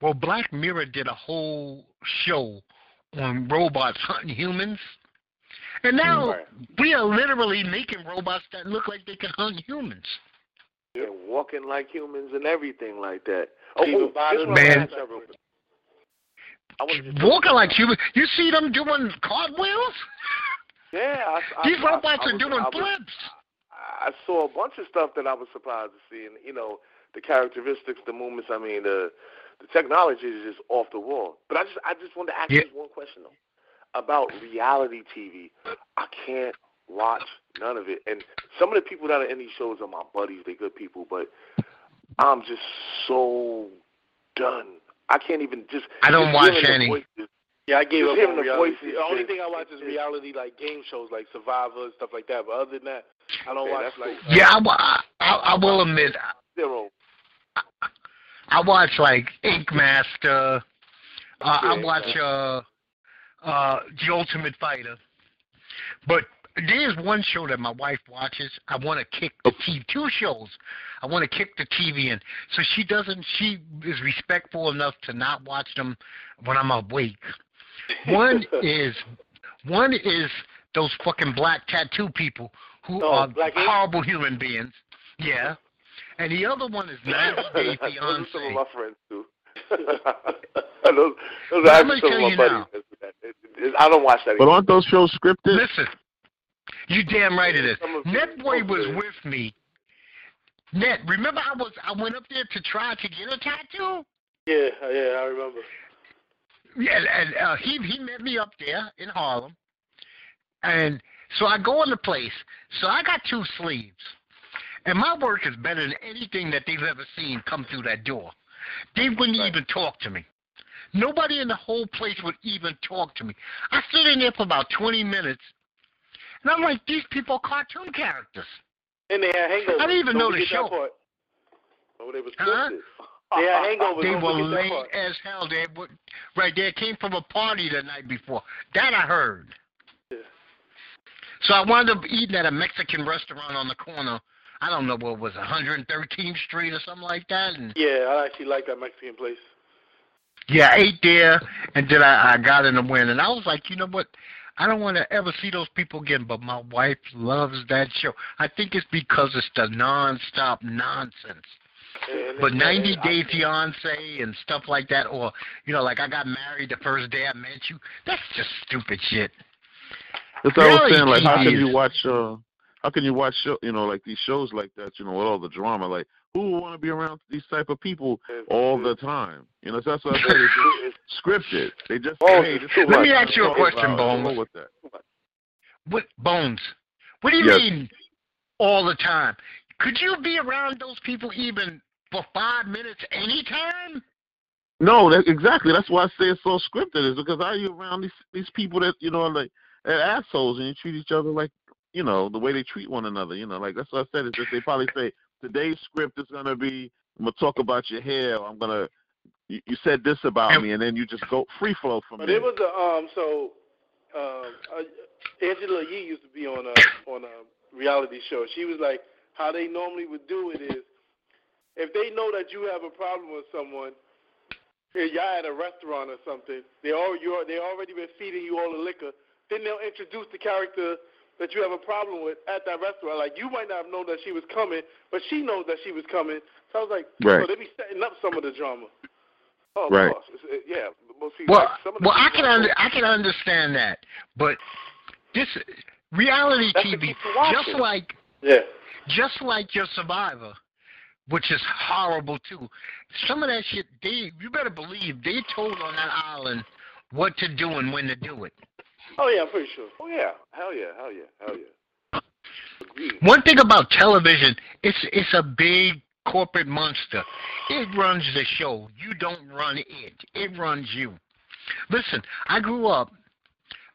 Well, Black Mirror did a whole show on robots hunting humans. And now Right. we are literally making robots that look like they can hunt humans. and walking like humans and everything like that. Oh, oh, body- this one I Man. wanna ask you real quick. I Walking like humans. You see them doing cartwheels? Yeah, I, I, These robots I are doing flips. I saw a bunch of stuff that I was surprised to see, and you know the characteristics, the movements. I mean, the the technology is just off the wall. But I just I just wanted to ask Yeah. you one question though about reality TV. I can't watch none of it, and some of the people that are in these shows are my buddies. They're good people, but I'm just so done. I can't even just. I don't just watch any. voices- Yeah, I gave Just up on the reality. voices The only thing I watch is is- reality like game shows, like Survivor and stuff like that. But other than that, I don't Man, watch like. cool. Yeah, I, I, I will admit, Zero. I watch like Ink Master. Uh, I watch uh, uh, The Ultimate Fighter. But there's one show that my wife watches. I want to kick the TV. Two shows. I want to kick the TV in. So she doesn't. She is respectful enough to not watch them when I'm awake. One *laughs* is one is those fucking black tattoo people who Oh, are horrible human beings. Yeah. And the other one is *laughs* 90 Day those are some of my friends too. *laughs* those, those are I'm actually gonna some tell of my you buddies. now. It- it- I don't watch that. But aren't those shows scripted? Listen, you damn right it is. Some of you- Netboy was Okay. with me. Net, remember I was I went up there to try to get a tattoo. Yeah, yeah, I remember. Yeah, and uh, he he met me up there in Harlem, and so I go in the place. So I got two sleeves, and my work is better than anything that they've ever seen come through that door. They wouldn't Right. even talk to me. Nobody in the whole place would even talk to me. I stood in there for about 20 minutes, and I'm like, these people are cartoon characters. And they had hangovers. I didn't even Don't know the show. Oh, they was Huh? twisted. Yeah, *laughs* hangover. They Don't were late as hell. They were, right there came from a party the night before. That I heard. Yeah. So I wound up eating at a Mexican restaurant on the corner. I don't know what it was, 113th Street or something like that. And Yeah, I actually like that Mexican place. yeah, I ate there, and then I, I got in the wind, and I was like, you know what? I don't want to ever see those people again, but my wife loves that show. I think it's because it's the nonstop nonsense. And But 90 I- Day Fiance and stuff like that, or you know, like I got married the first day I met you. That's just stupid shit. That's what I was saying. Like, how can you watch? uh How can you watch show? You know, like these shows like that. You know, with all the drama. Like, who would want to be around these type of people all the time? You know, so that's what I said. It's just *laughs* scripted. They just Oh, hey, this let is me ask you a question, wow, Bones. go with that. What Bones? What do you Yes. mean all the time? Could you be around those people even for five minutes anytime? No, that, exactly. That's why I say it's so scripted. Is because are you around these these people that you know are like assholes and you treat each other like you know the way they treat one another. You know, like that's what I said. Is that they probably say today's script is gonna be I'm gonna talk about your hair. Or I'm gonna you, you said this about me, and then you just go free flow from But there. it was a um. So, um, uh, Angela Yee used to be on a on a reality show. She was like, how they normally would do it is, if they know that you have a problem with someone, if y'all at a restaurant or something, they all you they already been feeding you all the liquor. Then they'll introduce the character that you have a problem with at that restaurant. Like you might not have known that she was coming, but she knows that she was coming. So I was like, Right. so they be setting up some of the drama. Oh, Right. it, yeah. Most people, Well, like, some of the well, I can under, I can understand that, but this reality That's TV, keep you watching. just like Yeah. just like your Survivor, which is horrible too. Some of that shit, they you better believe they told on that island what to do and when to do it. Oh yeah, I'm pretty sure. Oh yeah. Hell yeah. Hell yeah. Hell yeah. Agreed. One thing about television, it's it's a big corporate monster. It runs the show. You don't run it. It runs you. Listen, I grew up,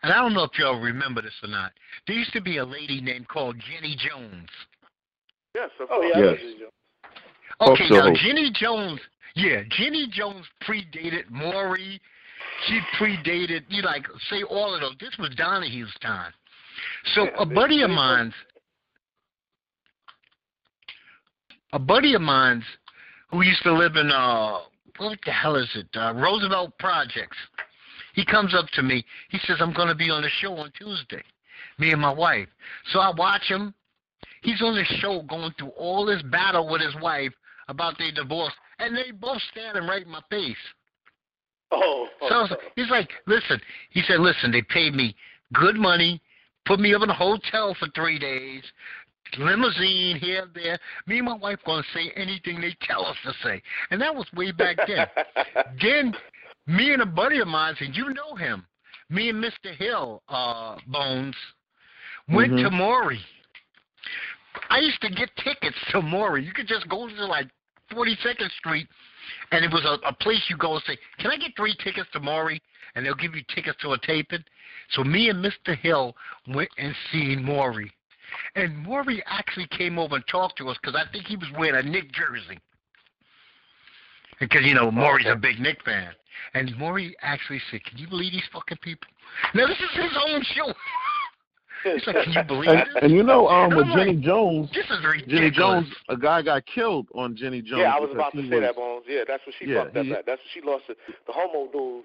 and I don't know if y'all remember this or not. There used to be a lady named called Jenny Jones. Yes. Of oh, course. Oh yeah. Yes. this, Joe. Okay, Talk now. Jenny Jones, yeah, Jenny Jones predated Maury. She predated, you like say all of those. This was Donahue's time. So Yeah, a buddy of mine's, a buddy of mine's, who used to live in uh, what the hell is it? Uh, Roosevelt Projects. He comes up to me. He says, "I'm going to be on the show on Tuesday." Me and my wife. So I watch him. He's on the show going through all this battle with his wife about their divorce, and they both standing right in my face. Oh. So he's like, listen, he said, listen, they paid me good money, put me up in a hotel for three days, limousine here, there. Me and my wife gonna say anything they tell us to say, and that was way back then. *laughs* then me and a buddy of mine said, you know him. Me and Mr. Hill, uh, Bones, went Mhm. to Maury. I used to get tickets to Maury. You could just go to like 42nd Street, and it was a, a place you go and say, "Can I get three tickets to Maury?" And they'll give you tickets to a taping. So me and Mr. Hill went and seen Maury, and Maury actually came over and talked to us because I think he was wearing a Knick jersey. Because you know Maury's a big Knick fan, and Maury actually said, "Can you believe these fucking people?" Now this is his own show. He's like, "Can you believe And, this?" and you know, um, with Jenny like, Jones, This is ridiculous. Jenny Jones, a guy got killed on Jenny Jones. Yeah, I was about to say was- that, Bones. Yeah, that's what she Yeah, fucked up he- at. That's what she lost. The, the homo dude,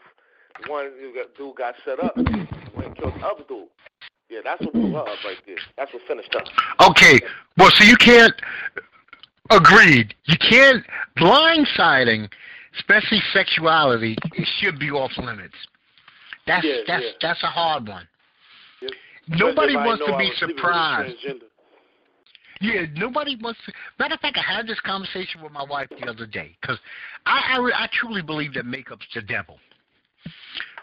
the one dude got set up, went and killed the other dude. Yeah, that's what blew her up right there. That's what finished her. Okay, well, so you can't. Agreed. You can't blindsiding, especially sexuality. It should be off limits. That's Yeah, that's yeah. that's a hard one. Nobody Especially if I wants to be was sleeping with a surprised. Yeah, nobody wants to. Matter of fact, I had this conversation with my wife the other day because I, I I truly believe that makeup's the devil.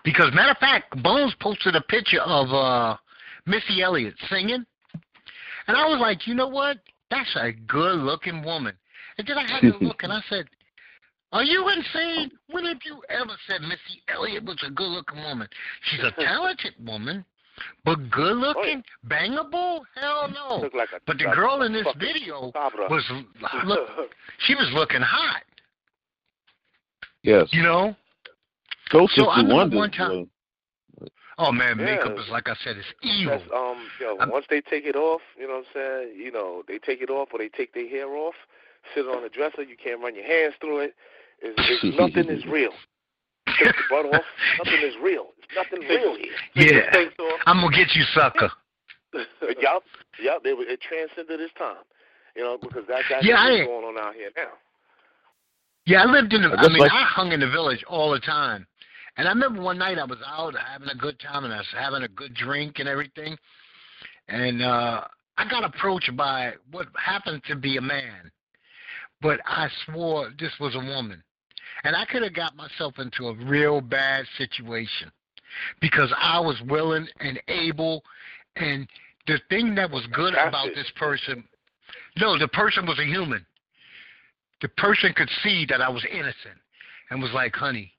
Because matter of fact, Bones posted a picture of uh Missy Elliott singing, and I was like, you know what? That's a good-looking woman. And then I had to look, and I said, "Are you insane? When have you ever said Missy Elliott was a good-looking woman? She's a talented woman." But good looking, bangable? Hell no. Looked like a, But the like girl in this video cabra. was look, *laughs* she was looking hot. Yes. You know. Ghosts so do wonders. One time, oh man, Yeah. makeup is like I said, it's evil. That's, um, you know, I'm- once they take it off, you know what I'm saying? You know, they take it off or they take their hair off, sit on the dresser. You can't run your hands through it. It's, it's *laughs* nothing is real. Take the butt off. Nothing is real. It's nothing real here. yeah, Thanks, off. I'm gonna get you, sucker. But *laughs* yup, yup. They were, it transcended its time. You know, because that's that's Yeah, what's going on out here now. Yeah, I lived in the. I I mean, like- I hung in the village all the time, and I remember one night I was out having a good time and I was having a good drink and everything, and uh I got approached by what happened to be a man, but I swore this was a woman, and I could have got myself into a real bad situation because I was willing and able, and the thing that was good That's about it. this person, no, the person was a human the person could see that I was innocent and was like, honey,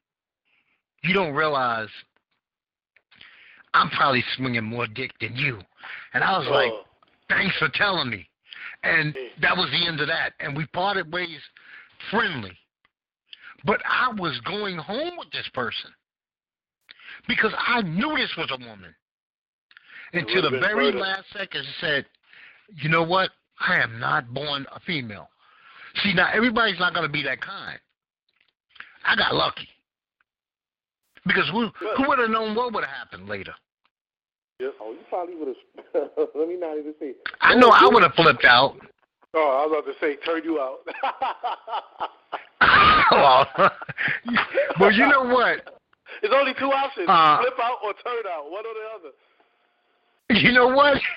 you don't realize I'm probably swinging more dick than you. And I was like, thanks for telling me. And that was the end of that. And we parted ways friendly. But I was going home with this person because I knew this was a woman. And to the very murder. last second, she said, you know what? I am not born a female. See, now everybody's not going to be that kind. I got lucky. Because who, who would have known what would have happened later? Oh, you probably would have. *laughs* let me not even say. I know oh, I would have flipped out. Oh, I was about to say, turn you out. *laughs* *laughs* well, well, you know what? There's only two options: Uh, flip out or turn out. One or the other. You know what? *laughs*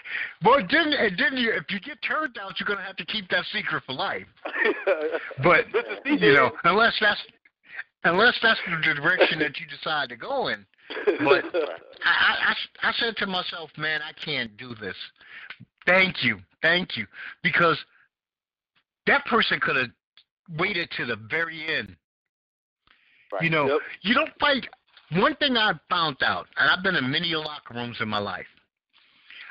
Well, didn't and didn't you? If you get turned out, you're gonna have to keep that secret for life. *laughs* But This is DJ. you know, unless that's unless that's the direction that you decide to go in. But *laughs* I, I, I, I said to myself, man, I can't do this. Thank you, thank you, because that person could have waited to the very end. Right. You know, Yep. you don't fight. One thing I found out, and I've been in many locker rooms in my life.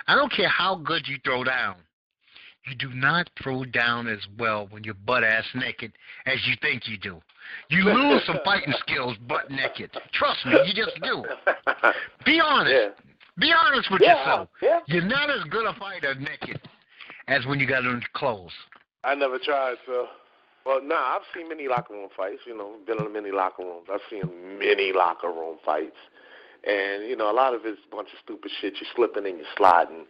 I don't care how good you throw down. You do not throw down as well when you're butt ass naked as you think you do. You lose some *laughs* fighting skills butt naked. Trust me, you just do. Be *laughs* honest. yeah. Be honest with Yeah. yourself. Yeah. You're not as good a fighter naked as when you got on clothes. I never tried, so. Well, nah, I've seen many locker room fights. You know, been in many locker rooms. I've seen many locker room fights, and you know, a lot of it's a bunch of stupid shit. You're slipping and you're sliding.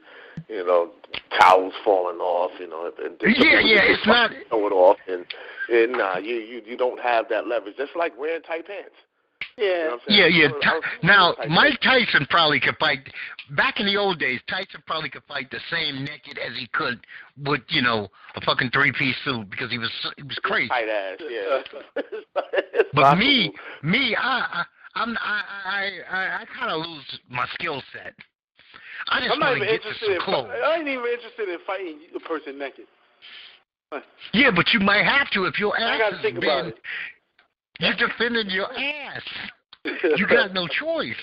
You know, towels falling off. You know, and and Yeah, yeah, it's not- throw it off, and, and nah, you you you don't have that leverage. That's like wearing tight pants. You know Yeah. what I'm saying? Yeah, yeah. I was- I was- now, Mike Tyson probably could fight. Back in the old days, Tyson probably could fight the same naked as he could with, you know, a fucking three-piece suit because he was he was crazy. tight ass. Yeah. *laughs* But me, possible. me, I, I I'm I I I, I kind of lose my skill set. I just I'm not want to even get to interested some in. clothes. I ain't even interested in fighting a person naked. Yeah, but you might have to if your I ass gotta is think about been. it. You're defending your ass. *laughs* You got no choice.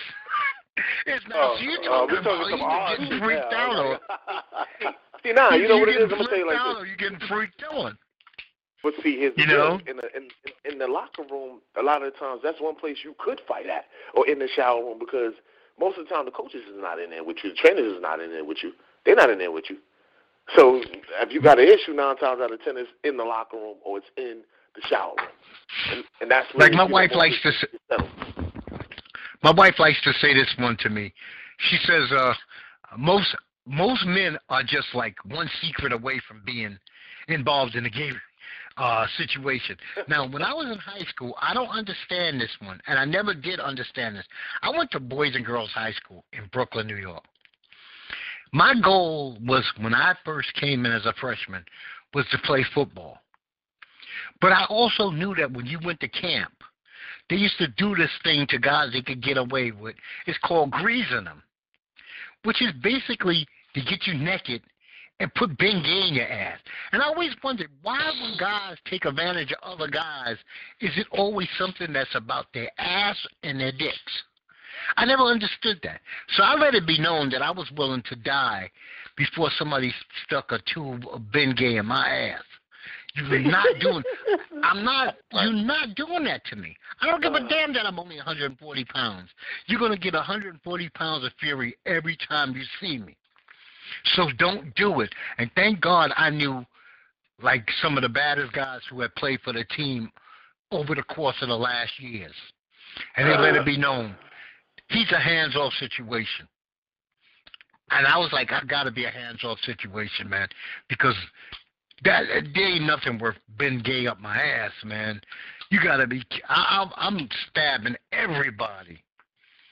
It's not Oh, you're oh, talking we're about talking some either getting freaked now. out or *laughs* See, nah, you know what it getting is. I'm gonna tell you flipped like out this. or you getting freaked on. But see, his You know? in the in, in the locker room, a lot of the times that's one place you could fight at, or in the shower room, because most of the time the coaches is not in there with you, the trainers is not in there with you. They're not in there with you. So if you got an issue, nine times out of ten, it's in the locker room or it's in the shower and, and that's Like my wife likes to people s- settle. My wife likes to say this one to me. She says, uh, most most men are just like one secret away from being involved in a gay uh, situation. Now, when I was in high school, I don't understand this one, and I never did understand this. I went to Boys and Girls High School in Brooklyn, New York. My goal was when I first came in as a freshman was to play football. But I also knew that when you went to camp, they used to do this thing to guys they could get away with. It's called greasing them, which is basically to get you naked and put Bengay in your ass. And I always wondered why when guys take advantage of other guys, is it always something that's about their ass and their dicks? I never understood that. So I let it be known that I was willing to die before somebody stuck a tube of Bengay in my ass. You're not doing. *laughs* I'm not. You're not doing that to me. I don't give a uh. damn that I'm only 140 pounds. You're gonna get 140 pounds of fury every time you see me. So don't do it. And thank God I knew, like some of the baddest guys who had played for the team over the course of the last years, and they let it be known he's a hands-off situation. And I was like, I got to be a hands-off situation, man, because that there ain't nothing worth being gay up my ass, man. You got to be. I, I'm, I'm stabbing everybody.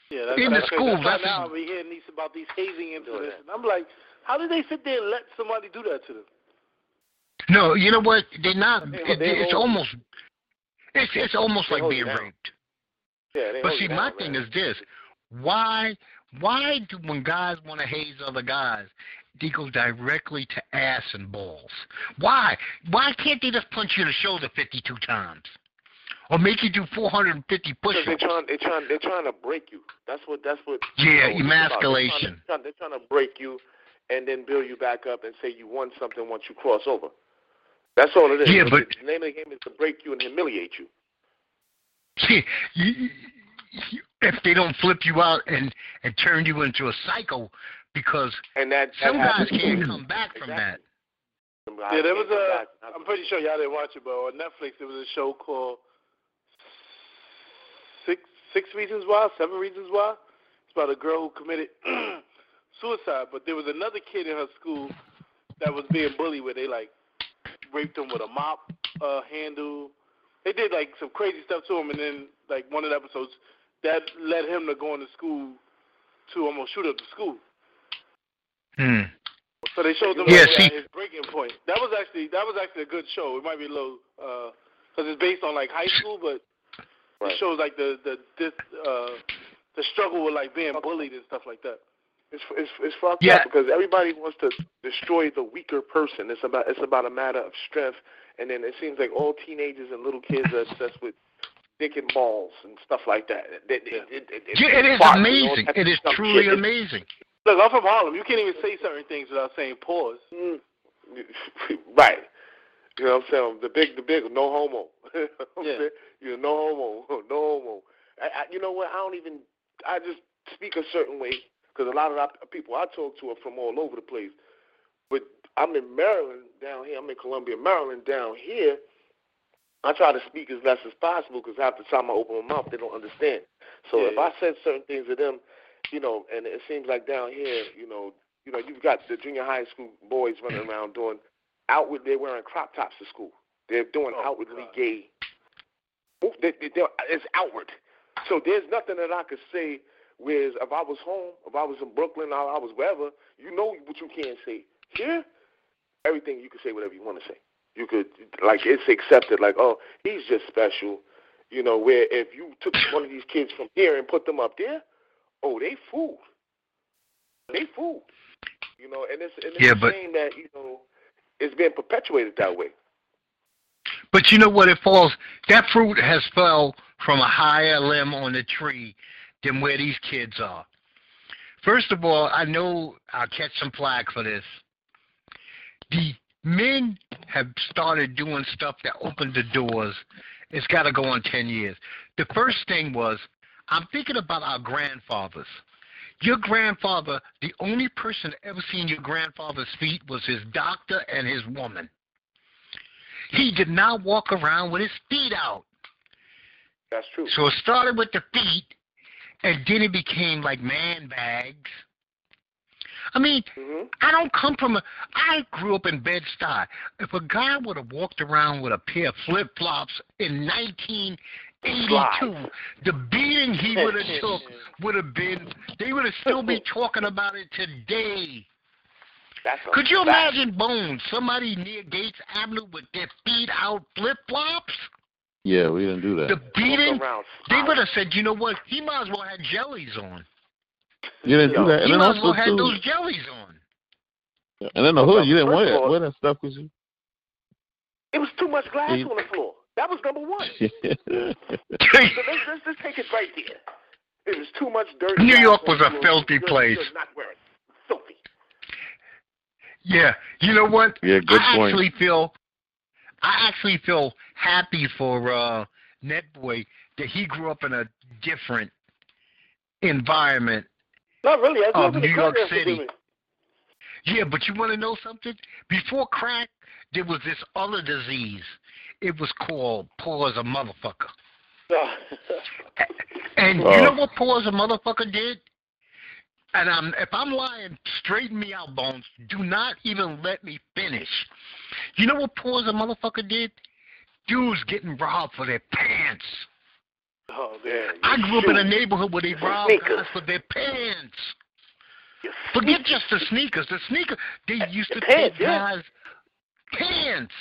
Yeah, that's, in that's, the school. That's, that's now we hearing these about these hazing incidents, and I'm like, how did they sit there and let somebody do that to them? No, you know what? They're not. They- it, they it's almost. It's it's almost like being you down. raped. Yeah, But see, you my down, thing is this: why why do when guys want to haze other guys, they go directly to ass and balls? Why? Why can't they just punch you in the shoulder 52 times, or make you do 450 Because push-ups? they're trying, they're trying, they're trying to break you. That's what, that's what. Yeah, you know, emasculation. They're trying, they're trying to break you, and then build you back up and say you won something once you cross over. That's all it is. Yeah, but- the name of the game is to break you and humiliate you. See, you, you- if they don't flip you out and and turn you into a psycho, because And that, that some guys can't come back from that. Exactly. Some guys Yeah, there was come a. back. I'm pretty sure y'all didn't watch it, but on Netflix there was a show called Six Six Reasons Why, Seven Reasons Why. It's about a girl who committed *clears throat* suicide, but there was another kid in her school that was being bullied, where they like raped him with a mop uh, handle. They did like some crazy stuff to him, and then like one of the episodes that led him to go into school to almost shoot up the school. Hmm. So they showed them Yeah, like, see- at his breaking point. That was actually that was actually a good show. It might be a little because it's based on like high school, but Right. it shows like the the this, uh, the struggle with like being bullied and stuff like that. It's it's it's fucked Yeah. up because everybody wants to destroy the weaker person. It's about it's about a matter of strength, and then it seems like all teenagers and little kids are obsessed with dick and balls and stuff like that. It, it, it, it, it, Yeah, it is farts and all amazing. It is truly Shit, it- amazing. Look, I'm from Harlem. You can't even say certain things without saying pause. Mm. *laughs* right. You know what I'm saying? The big, the big, no homo. *laughs* You know I'm Yeah. saying? You know, no homo, *laughs* no homo. I, I, you know what? I don't even. I just speak a certain way because a lot of the people I talk to are from all over the place. But I'm in Maryland down here. I'm in Columbia, Maryland down here. I try to speak as less as possible because half the time I open my mouth, they don't understand. So Yeah, if I said certain things to them, you know, and it seems like down here, you know, you know, you've got the junior high school boys running mm. around doing outward. They're wearing crop tops to school. They're doing Oh, outwardly God. gay. They, they, it's outward. So there's nothing that I could say. Whereas if I was home, if I was in Brooklyn, or I was wherever, you know what you can't say. Here, everything you can say whatever you want to say. You could like it's accepted. Like oh, he's just special. You know where if you took one of these kids from here and put them up there, oh they fool. They fool. You know, and it's and it's Yeah, a but- that you know it's been perpetuated that way. But you know what? It falls. That fruit has fell from a higher limb on the tree than where these kids are. First of all, I know I'll catch some flack for this. The men have started doing stuff that opened the doors. It's got to go on 10 years. The first thing was, I'm thinking about our grandfathers. Your grandfather, the only person ever seen your grandfather's feet was his doctor and his woman. He did not walk around with his feet out. That's true. So it started with the feet, and then it became like man bags. I mean, mm-hmm. I don't come from a. I grew up in Bed Stuy. If a guy would have walked around with a pair of flip flops in 19 82. The beating he would have took would have been. They would have still be *laughs* talking about it today. Could you imagine Bones, somebody near Gates Avenue with their feet out, flip flops? Yeah, we didn't do that. The beating. They would have said, you know what? He might as well had jellies on. You didn't do that. And he might as well had those jellies on. And then the hood, you didn't wear that, wear that stuff because you. It was too much glass on the floor. That was number one. *laughs* So let's, let's, let's take it right there. It was too much dirt. New York was a filthy place. Not wearing filthy. yeah, you know what? yeah, good I point. actually feel, I actually feel happy for uh, Netboy that he grew up in a different environment Not really. I grew of up in New the York City. Yeah, but you want to know something? Before crack, there was this other disease. It was called poor as a motherfucker. *laughs* And you know what poor as a motherfucker did? And I'm, if I'm lying, straighten me out, Bones. Do not even let me finish. You know what poor as a motherfucker did? Dudes getting robbed for their pants. oh man. I grew up in a neighborhood where they robbed guys for their pants. Your Forget just the sneakers. The sneaker they used to pants, take yeah. Pants,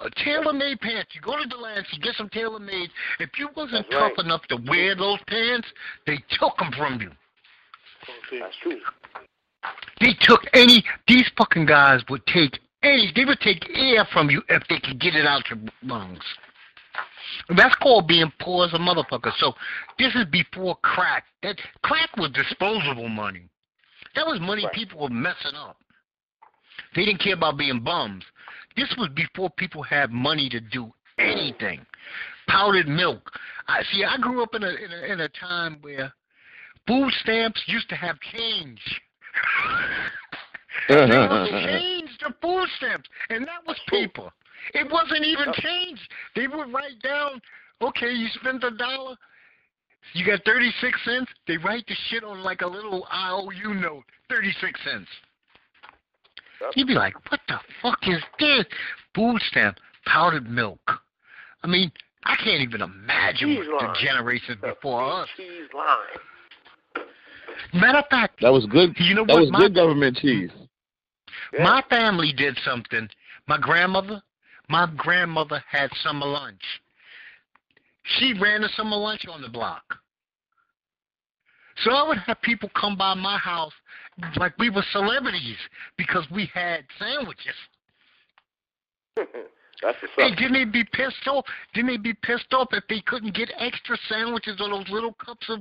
uh, tailor-made pants. You go to Delancey, get some tailor-made. If you wasn't That's tough right. enough to wear those pants, they took them from you. That's true. They took any. These fucking guys would take any. They would take air from you if they could get it out your lungs. That's called being poor as a motherfucker. So this is before crack. That crack was disposable money. That was money Right. people were messing up. They didn't care about being bums. This was before people had money to do anything. Powdered milk. I see. I grew up in a in a, in a time where food stamps used to have change. *laughs* they also changed the food stamps, and that was paper. It wasn't even uh. change. They would write down, okay, you spent a dollar, you got 36 cents. They write the shit on like a little IOU note, 36 cents. Yep. You'd be like, what the fuck is this? Food stamp, powdered milk. I mean, I can't even imagine Cheese what the generations The before us. cheese line. Matter of fact, That was good. you know That what? was my, good government cheese. Yeah. My family did something. My grandmother, my grandmother had summer lunch. She ran a summer lunch on the block. So I would have people come by my house like we were celebrities because we had sandwiches. *laughs* That's what's And didn't they be pissed off? Didn't they be pissed off if they couldn't get extra sandwiches or those little cups of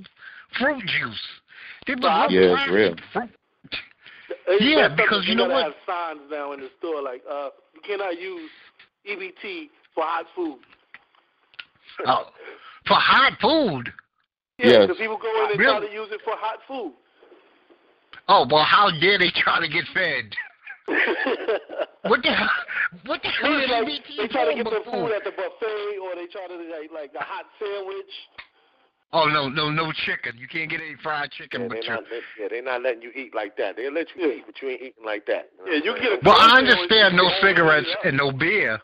fruit juice? They was Nah, little Yeah, it's real. fruit. It's Yeah, because you know gotta what? have signs now in the store like, uh, you cannot use EBT for hot food. Oh, for hot food. Yeah, Yes. because people go in and try to use it for hot food. Oh well, how dare they try to get fed? *laughs* What the hell? What the hell Yeah, is like, EBT they try to doing get the food at the buffet, or they try to like, like a hot sandwich. Oh no, no, no chicken. You can't get any fried chicken Yeah, with they're not, yeah, they're not letting you eat like that. They'll let you Yeah. eat, but you ain't eating like that. Yeah, you get a Well, I understand no cigarettes oh, and no beer.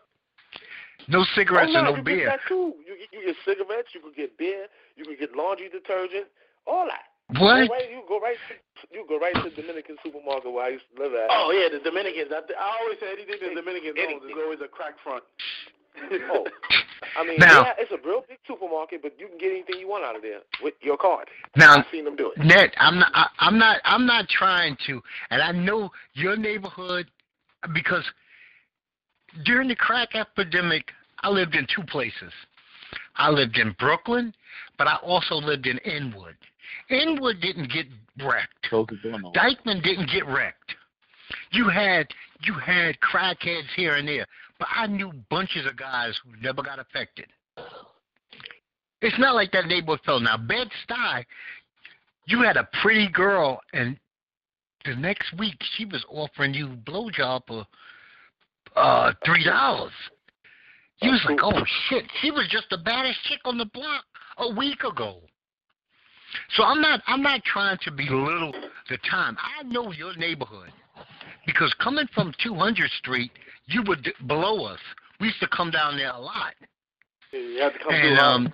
No I'm cigarettes saying? and Oh, no no, you beer. get that too. You, get- you get cigarettes, you could get beer, you could get laundry detergent, all that. What? Go right, you go right to you go right to the Dominican supermarket where I used to live at. Oh yeah, the Dominicans. I, I always say anything the Dominicans owns Anything. is always a crack front. *laughs* Oh. I mean, Now- yeah, it's a real big supermarket, but you can get anything you want out of there with your card. Now, I've seen them do it. Ned, I'm not. I, I'm not. I'm not trying to. And I know your neighborhood because during the crack epidemic, I lived in two places. I lived in Brooklyn, but I also lived in Inwood. Inwood didn't get wrecked. Close the door. no. Dyckman didn't get wrecked. You had you had crackheads here and there, but I knew bunches of guys who never got affected. It's not like that neighborhood fell. Now Bed Stuy, you had a pretty girl, and the next week she was offering you blowjob for uh three dollars. You was like, oh shit, she was just the baddest chick on the block a week ago. So I'm not I'm not trying to belittle the time. I know your neighborhood because coming from 200th Street, you were d- below us. We used to come down there a lot, you have to come and um,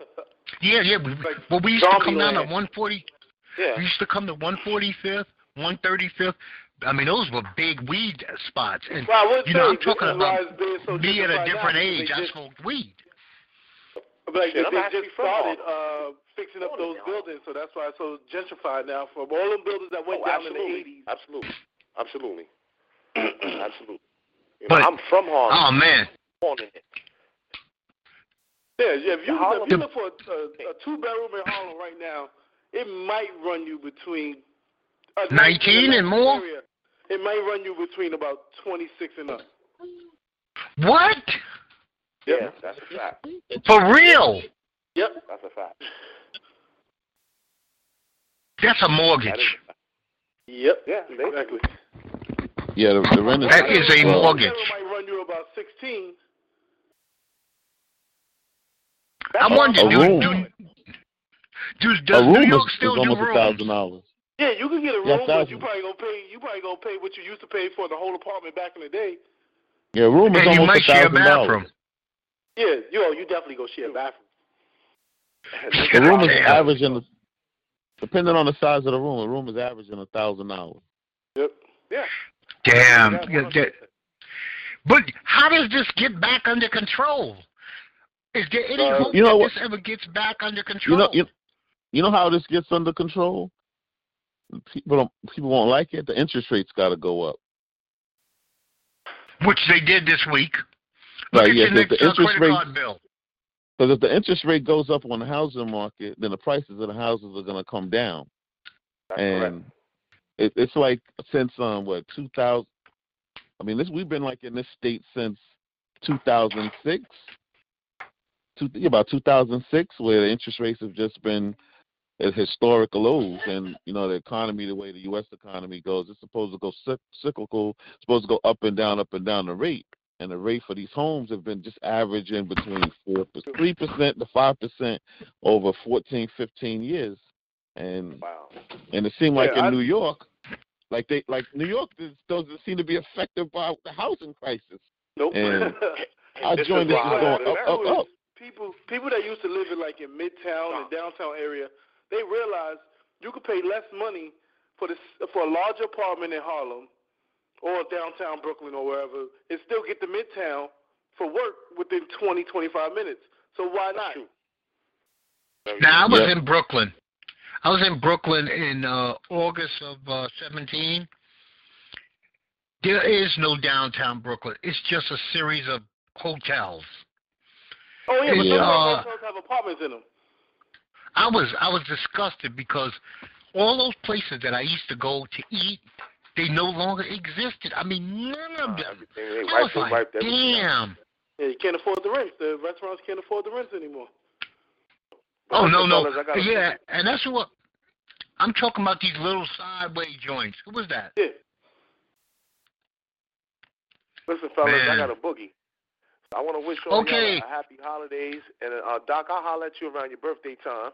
*laughs* yeah, yeah. We, Like well, we used to come down to 140. Yeah. We used to come to 145th, 135th. I mean, those were big weed spots, and would you know, I'm talking about why it's being so me at a different now, age. I smoked weed. Like, Shit, they just started uh, fixing up those buildings, so that's why it's so gentrified now. From all them buildings that went Oh, down in the absolutely. 80s. Absolutely. Absolutely. *clears throat* Absolutely. You know, But- I'm from Harlem. Oh man, born in it. Yeah, yeah. If you, Harlem- if you look for a, a, a two bedroom in Harlem right now, it might run you between uh, 19 and more? Area, it might run you between about twenty six and up. what? Yeah, that's a fact. For real. Yep. That's a fact. That's a mortgage. is, Yep. yeah, Exactly. Yeah, the, the rent is. That is a well, mortgage. Might run you about sixteen. I wonder, A do, room. do, do, does room New is, York is still do almost a rooms? thousand dollars. Yeah, you can get a Yeah, room, but you probably gonna pay. You probably gonna pay what you used to pay for the whole apartment back in the day. Yeah, a room is And you almost might a share a thousand dollars. Bathroom. Yeah, yo, you definitely go share a bathroom. *laughs* The room is averaging, depending on the size of the room, the room is averaging a thousand dollars. Yep. yeah. Damn. That's Yeah, one But how does this get back under control? Is there any Uh, hope you know that what- this ever gets back under control? You know, you, you know how this gets under control. People don't, people won't like it. The interest rates got to go up. Which they did this week. Right, yeah, your 'cause next the uh, interest rate- bill. Because if the interest rate goes up on the housing market, then the prices of the houses are going to come down. That's and it, it's like since um what 2000 i mean this we've been like in this state since 2006 two, about 2006 where the interest rates have just been at historic lows and you know the economy the way the us economy goes it's supposed to go cyclical it's supposed to go up and down up and down the rate and the rate for these homes have been just averaging between 4 3% to 5% over 14 15 years and Wow. and it seemed like Yeah, in I- New York, like they like New York does- doesn't seem to be affected by the housing crisis. Nope. And *laughs* I joined is this is going up, up, up. people people that used to live in like in midtown and downtown area, they realized you could pay less money for this for a larger apartment in Harlem or downtown Brooklyn or wherever, and still get to midtown for work within 20, 25 minutes. So why not? Now I was Yeah. in Brooklyn. I was in Brooklyn in uh, August of uh, 17. There is no downtown Brooklyn. It's just a series of hotels. Oh yeah, but Yeah. some Uh, hotels have apartments in them. I was I was disgusted because all those places that I used to go to eat, they no longer existed. I mean, none of Uh, them. everything they I wiped, was they like, damn. Yeah, you can't afford the rent. The restaurants can't afford the rents anymore. But Oh no no I yeah, and that's what I'm talking about. These little sideway joints. Who was that? Yeah. Listen, fellas, I got a boogie. I want to wish all Okay. y'all a happy holidays. And uh, Doc, I'll holler at you around your birthday time.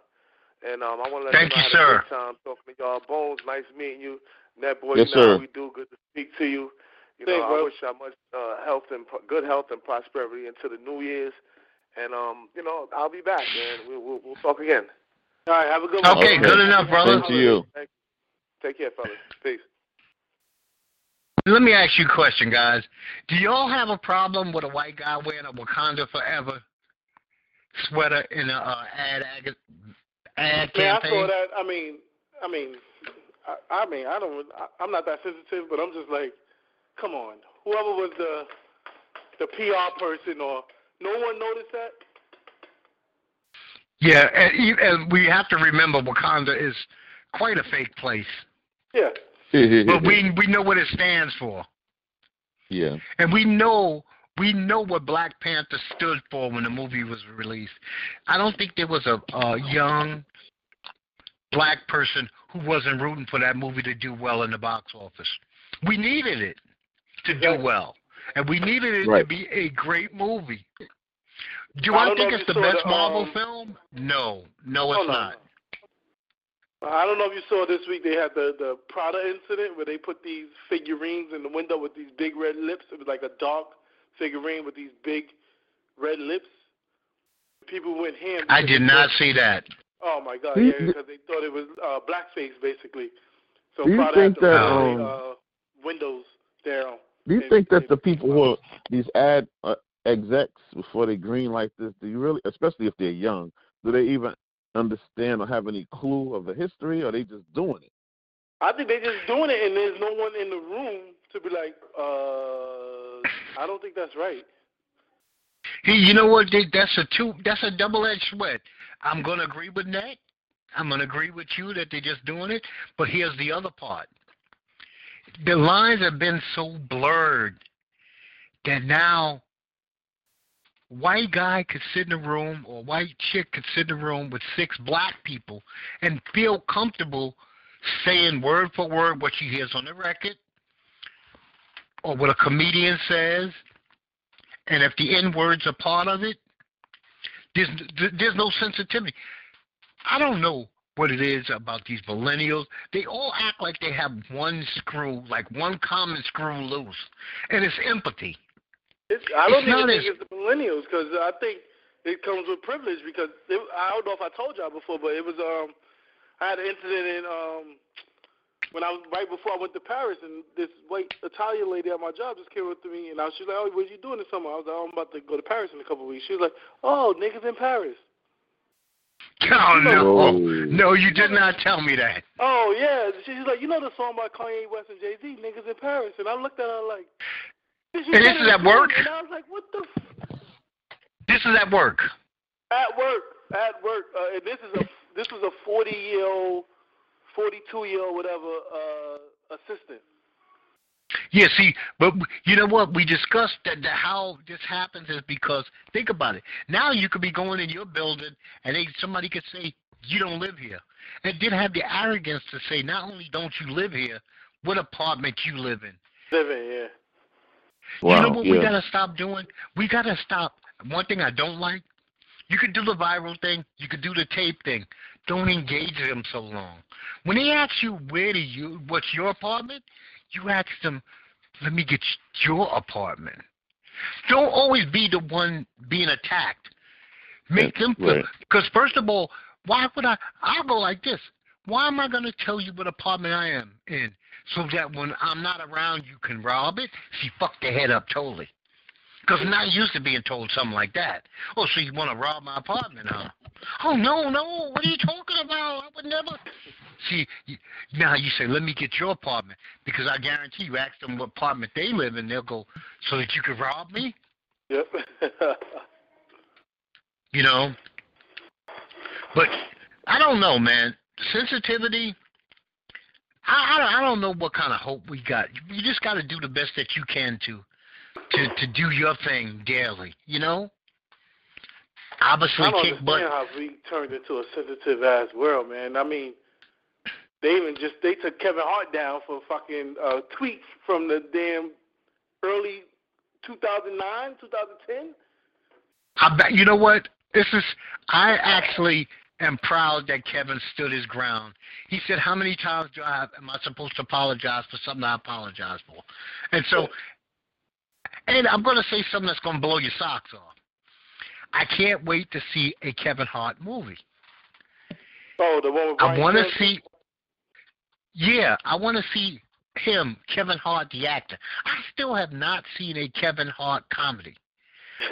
And um, I want to let Thank you know you, I sir. time talking to y'all. Bones, nice meeting you. Net boy, Yes, you know sir. we do. Good to speak to you. You know, Thanks, I wish y'all much uh, health and good health and prosperity into the New Year's. And um, you know, I'll be back, man. We'll we'll, we'll talk again. All right, have a good one. Okay, Okay. good enough, brother. Same to you. Thank you. Take care, fellas. Peace. Let me ask you a question, guys. Do y'all have a problem with a white guy wearing a Wakanda Forever sweater in a uh, ad ad, ad Man, I saw that. I mean, I mean, I, I mean, I don't. I, I'm not that sensitive, but I'm just like, come on. Whoever was the the PR person, or no one noticed that. Yeah, and, you- and we have to remember Wakanda is quite a fake place, Yeah. *laughs* but we we know what it stands for, yeah. and we know we know what Black Panther stood for when the movie was released. I don't think there was a, a young black person who wasn't rooting for that movie to do well in the box office. We needed it to do well, and we needed it to be a great movie. Do I I, think it's the best the, Marvel um, film? No, no, it's not. no. I don't know if you saw this week. They had the the Prada incident where they put these figurines in the window with these big red lips. It was like a dark figurine with these big red lips. People went ham. I did not see that. Oh my God! Do you- Yeah, because they thought it was uh, blackface basically. So Do you think that, um, uh, windows there? Do you think that the people who are these ad uh, execs before they green like this, do you really, especially if they're young, do they even understand or have any clue of the history, or are they just doing it? I think they're just doing it, and there's no one in the room to be like, uh, I don't think that's right. He, you know what? That's a two. That's a double-edged sword. I'm gonna agree with Nat. I'm gonna agree with you that they're just doing it. But here's the other part. The lines have been so blurred that now white guy could sit in a room or white chick could sit in a room with six black people and feel comfortable saying word for word what she hears on the record or what a comedian says, and if the N words are part of it, there's there's no sensitivity. I don't know what it is about these millennials. They all act like they have one screw, like one common screw loose, and it's empathy. It's, I don't It's even think as- it's the millennials because I think it comes with privilege. Because it, I don't know if I told y'all before, but it was um I had an incident in um when I was right before I went to Paris, and this white Italian lady at my job just came up to me, and I was she was like, "Oh, what are you doing this summer?" I was like, "Oh, I'm about to go to Paris in a couple of weeks." She was like, "Oh, niggas in Paris." Oh no, Whoa. no, you did not tell me that. Oh yeah, she's like, "You know the song by Kanye West and Jay Z, niggas in Paris," and I looked at her like. "Did you And get this is at too?" work? And I was like, "What the." F-? This is at work. At work, at work, uh, and this is a this was a forty year old, forty two year old whatever uh, assistant. Yeah, see, but you know what? We discussed that, that how this happens is because think about it. Now you could be going in your building and they somebody could say you don't live here, and then have the arrogance to say not only don't you live here, what apartment you live in. Living, yeah. Wow, you know what yeah. we gotta stop doing? We gotta stop. One thing I don't like. You could do the viral thing. You could do the tape thing. Don't engage them so long. When they ask you where do you, what's your apartment, you ask them, let me get your apartment. Don't always be the one being attacked. Make them feel. Right. Because first of all, why would I? I'll go like this. Why am I going to tell you what apartment I am in so that when I'm not around, you can rob it? She fucked their head up totally. Because I'm not used to being told something like that. Oh, so you want to rob my apartment, huh? Oh, no, no. What are you talking about? I would never. *laughs* See, you- now you say, let me get your apartment. Because I guarantee you ask them what apartment they live in, they'll go, so that you could rob me? Yep. *laughs* you know. But I don't know, man. Sensitivity. I I don't, I don't know what kind of hope we got. You just got to do the best that you can to to to do your thing daily. You know. Obviously, I don't kick understand butt. how we turned into a sensitive ass world, man. I mean, they even just they took Kevin Hart down for fucking uh, tweets from the damn early 2009, 2010. I bet you know what this is. I actually am proud that Kevin stood his ground. He said, "How many times do I have, am I supposed to apologize for something I apologize for?" And so, and I'm going to say something that's going to blow your socks off. I can't wait to see a Kevin Hart movie. Oh, the one with I want to see. Yeah, I want to see him, Kevin Hart, the actor. I still have not seen a Kevin Hart comedy.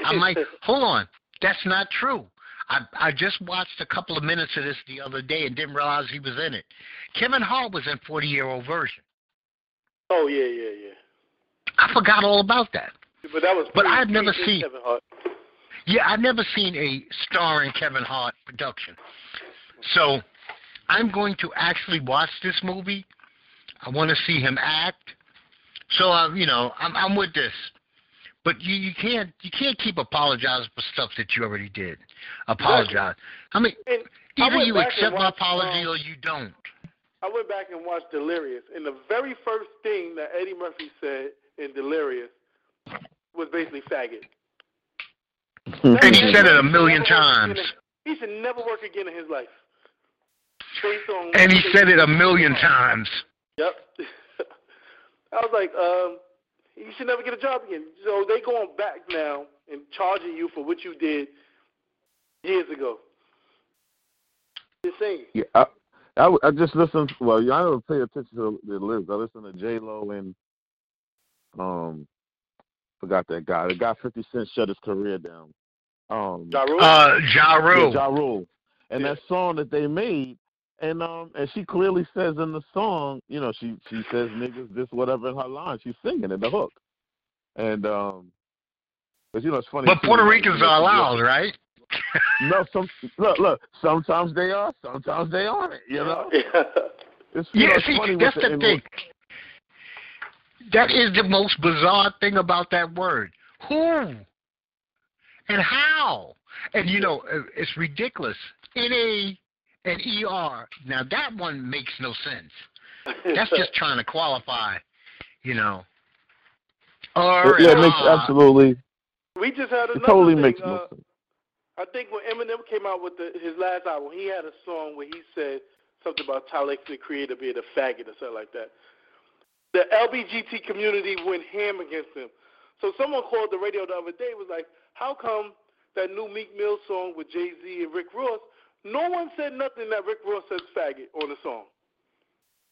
I'm like, *laughs* hold on, that's not true. I I just watched a couple of minutes of this the other day and didn't realize he was in it. Kevin Hart was in Forty Year Old Virgin. oh yeah, yeah, yeah. I forgot all about that. But that was. But I've never seen- Kevin Hart. Yeah, I've never seen a starring Kevin Hart production. So I'm going to actually watch this movie. I want to see him act. So uh, you know, I'm I'm with this. But you, you can't you can't keep apologizing for stuff that you already did. Apologize. I mean, And either went you accept my apology um, or you don't. I went back and watched Delirious, and the very first thing that Eddie Murphy said in Delirious was basically faggot. And he said it a million times. again He should never work again in his life. Based on And he said it a million times. Yep. *laughs* I was like, um, you should never get a job again. So they going back now and charging you for what you did years ago. Insane. Yeah, I I just listened. Well, yeah, I don't pay attention to the list. I listen to J Lo and um, forgot that guy. The guy Fifty Cent shut his career down. Um, Ja Rule? Uh, Ja yeah, Ja Rule. And Yeah. that song that they made, and um, and she clearly says in the song, you know, she she says niggas this whatever in her line. She's singing in the hook, and um, but you know it's funny. But too, Puerto like, Ricans are she- allowed, right? No, *laughs* some look, look. Sometimes they are, sometimes they aren't. You know, Yeah. *laughs* it's, you know, it's see, funny with that's the, the in- thing. That is the most bizarre thing about that word. Who? And how? And you know, uh, it's ridiculous. N A and E R. Now that one makes no sense. That's just trying to qualify, you know. R yeah, it makes absolutely. We just had another it totally thing, makes uh, no sense. I think when Eminem came out with the, his last album, he had a song where he said something about Tyler the Creator being a faggot or something like that. The LBGT community went ham against him. So someone called the radio the other day was like, "How come that new Meek Mill song with Jay Z and Rick Ross? No one said nothing that Rick Ross says faggot on the song,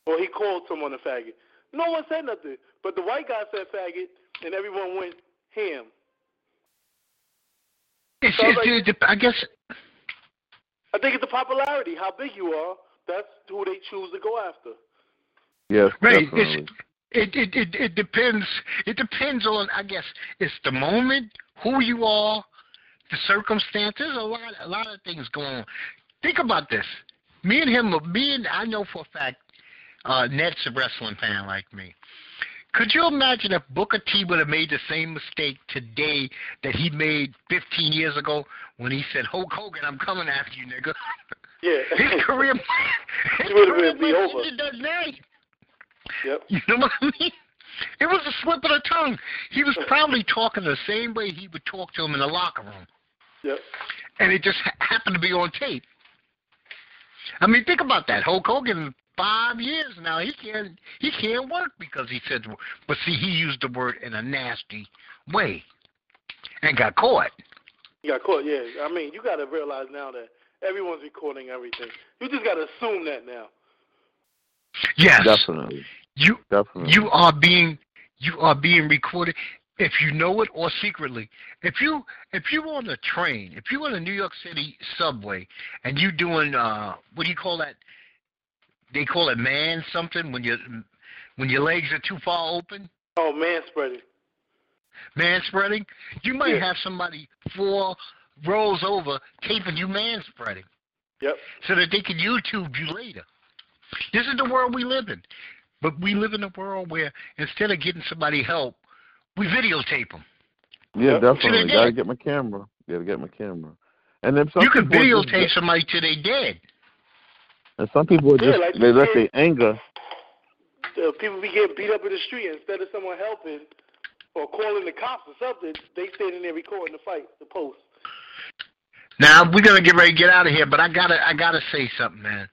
or he called someone a faggot. No one said nothing, but the white guy said faggot, and everyone went ham. It's, so it's, like, I guess. I think it's the popularity, how big you are. That's who they choose to go after. Yes, right. Definitely. It's, it, it it it depends. It depends on. I guess it's the moment, who you are, the circumstances. A lot a lot of things going on. Think about this. Me and him. Me and I know for a fact. Uh, Ned's a wrestling fan like me. Could you imagine if Booker T would have made the same mistake today that he made 15 years ago when he said, "Hulk Hogan, I'm coming after you, nigga." Yeah. *laughs* his career, *laughs* his career be over. Yep. You know what I mean? It was a slip of the tongue. He was *laughs* probably talking the same way he would talk to him in the locker room. Yep. And it just ha- happened to be on tape. I mean, think about that. Hulk Hogan five years now. He can't he can't work because he said. But see, he used the word in a nasty way, and got caught. He got caught. Yeah. I mean, you got to realize now that everyone's recording everything. You just got to assume that now. Yes. Definitely. You Definitely. you are being you are being recorded if you know it or secretly. If you if you're on a train, if you're on a New York City subway and you doing uh what do you call that they call it man something when you when your legs are too far open. Oh, man spreading. Man spreading. You might yeah. have somebody four rolls over taping you man spreading. Yep. So that they can YouTube you later. This is the world we live in. But we live in a world where instead of getting somebody help, we videotape them. Yeah, yep. definitely. Gotta get my camera. Gotta get my camera. And then some you can videotape somebody till they dead. And some people are just yeah, like they let their anger. Uh, people be getting beat up in the street instead of someone helping or calling the cops or something. They standing there recording the fight, the post. Now we're gonna get ready to get out of here, but I gotta I gotta say something, man.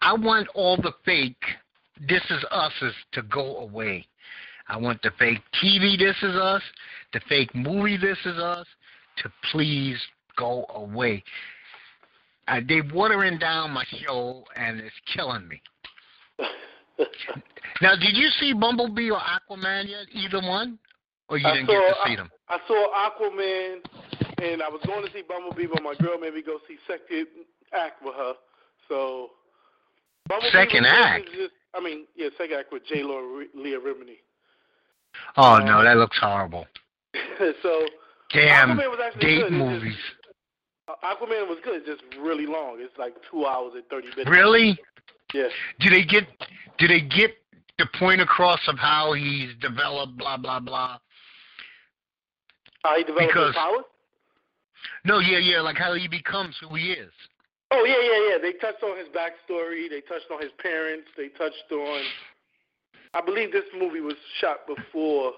I want all the fake "This Is Us's to go away. I want the fake TV "This Is Us," the fake movie "This Is Us" to please go away. Uh, they watering down my show, and it's killing me. *laughs* now, did you see Bumblebee or Aquaman yet? Either one, or you I didn't saw, get to see them? I, I saw Aquaman, and I was going to see Bumblebee, but my girl made me go see Second Act with her. So, Second act. Just, I mean, yeah, second act with J. Lo and Leah Remini. Oh no, that looks horrible. *laughs* so, damn date good. movies. Just, uh, Aquaman was good. It's just really long. It's like two hours and thirty minutes. Really? Yeah. Do they get? Do they get the point across of how he's developed? Blah blah blah. How he developed because, his powers? No, yeah, yeah, like how he becomes who he is. Oh yeah, yeah, yeah. They touched on his backstory. They touched on his parents. They touched on. I believe this movie was shot before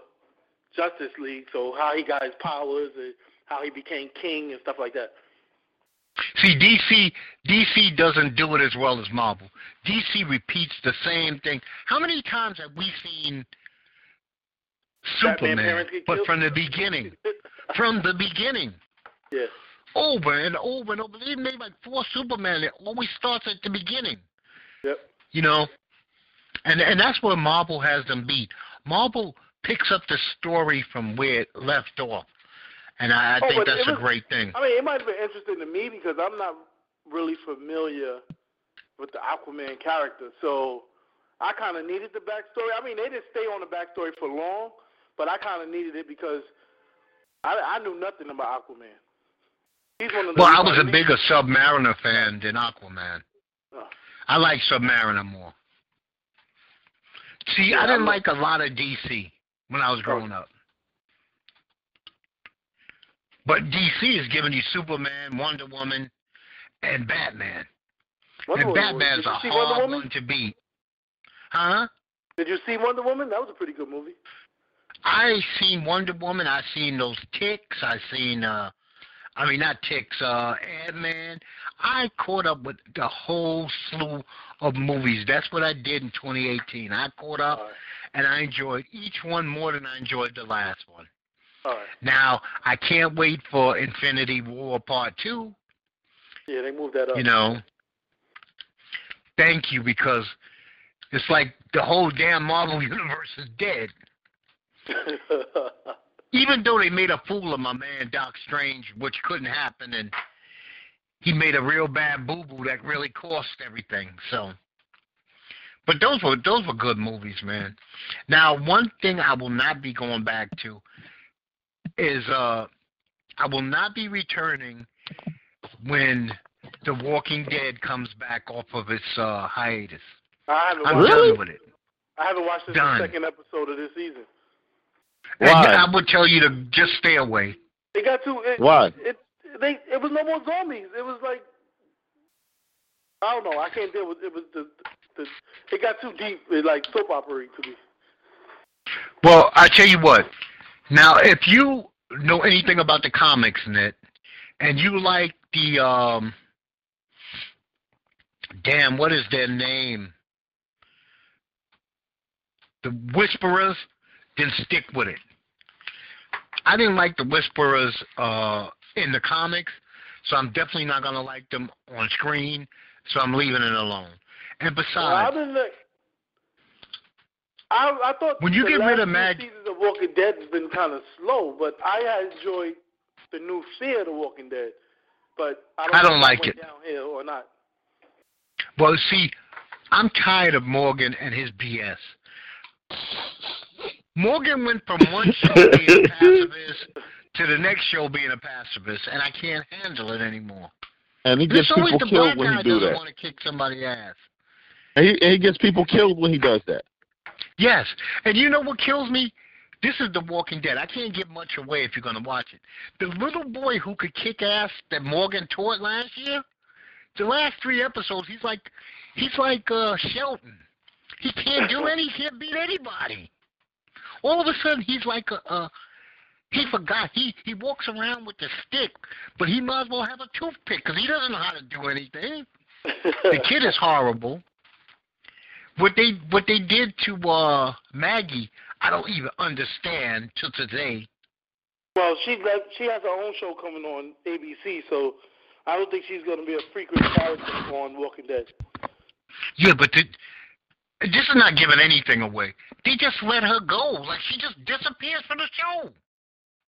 Justice League, so how he got his powers and how he became king and stuff like that. See, DC DC doesn't do it as well as Marvel. DC repeats the same thing. How many times have we seen Superman, but from the beginning? *laughs* from the beginning. Yeah. Over and over and over. They made like four Superman. It always starts at the beginning. Yep. You know, and and that's where Marvel has them beat. Marvel picks up the story from where it left off. And I, I oh, think that's was, a great thing. I mean, it might have been interesting to me because I'm not really familiar with the Aquaman character, so I kind of needed the backstory. I mean, they didn't stay on the backstory for long, but I kind of needed it because I, I knew nothing about Aquaman. He's one of the well, I was a bigger Submariner fan than Aquaman. Oh. I like Submariner more. See, yeah, I didn't I'm like a lot of DC when I was growing up. But DC is giving you Superman, Wonder Woman, and Batman. Wonder and. Batman's a hard one to beat. Huh? Did you see Wonder Woman? That was a pretty good movie. I seen Wonder Woman. I seen those ticks. I seen uh, I mean not ticks. Uh, Ant Man. I caught up with the whole slew of movies. That's what I did in 2018. I caught up, right. and I enjoyed each one more than I enjoyed the last one. All right. Now I can't wait for Infinity War Part Two. Yeah, they moved that up. You know. Thank you because it's like the whole damn Marvel *laughs* universe is dead. *laughs* even though they made a fool of my man Doc Strange, which couldn't happen, and he made a real bad boo boo that really cost everything. So, but those were those were good movies, man. Now, one thing I will not be going back to is uh, I will not be returning when The Walking Dead comes back off of its uh, hiatus. I haven't I'm watched. Done with it. I haven't watched the second episode of this season. And Why? I would tell you to just stay away. It got too. It, Why? It they it was no more zombies. It was like I don't know. I can't deal with it. Was the the it got too deep. It like soap opera to me. Well, I tell you what. Now, if you know anything about the comics, Nit, and you like the um, damn, what is their name? The Whisperers, then stick with it. I didn't like the Whisperers uh, in the comics, so I'm definitely not gonna like them on screen. So I'm leaving it alone. And Well, besides, I've been like, I I thought When you the get rid of Mag- seasons of Walking Dead has been kind of slow, but I enjoyed the new fear of the Walking Dead. But I don't, I don't like it. downhill or not. Well, see, I'm tired of Morgan and his BS. Morgan went from one show being a pacifist to the next show being a pacifist, and I can't handle it anymore. And he gets always people killed when he do doesn't that. want to kick somebody's ass. And he, and he gets people killed when he does that. Yes, and you know what kills me? This is The Walking Dead. I can't give much away if you're going to watch it. The little boy who could kick ass that Morgan taught last year, the last three episodes, he's like, he's like uh, Shelton. He can't do any, he can't beat anybody. All of a sudden, he's like a, a he forgot. He he walks around with a stick, but he might as well have a toothpick because he doesn't know how to do anything. The *laughs* kid is horrible. What they what they did to uh Maggie, I don't even understand till today. well, she got, she has her own show coming on ABC, so I don't think she's going to be a frequent character on Walking Dead. Yeah, but the, this is not giving anything away. They just let her go, like she just disappears from the show.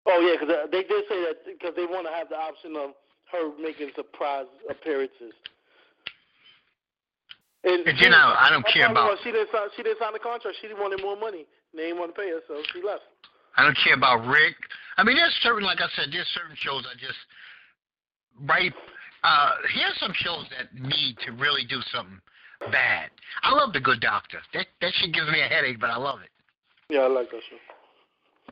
Oh yeah, because they did say that because they want to have the option of her making surprise appearances. And, And then I, I don't care about was she didn't sign, she didn't sign the contract. She wanted more money. They didn't want to pay her, so she left. I don't care about Rick. I mean, there's certain, like I said, there's certain shows I just right. Uh, here's some shows that need to really do something bad. I love The Good Doctor. That that shit gives me a headache, but I love it. Yeah, I like that show.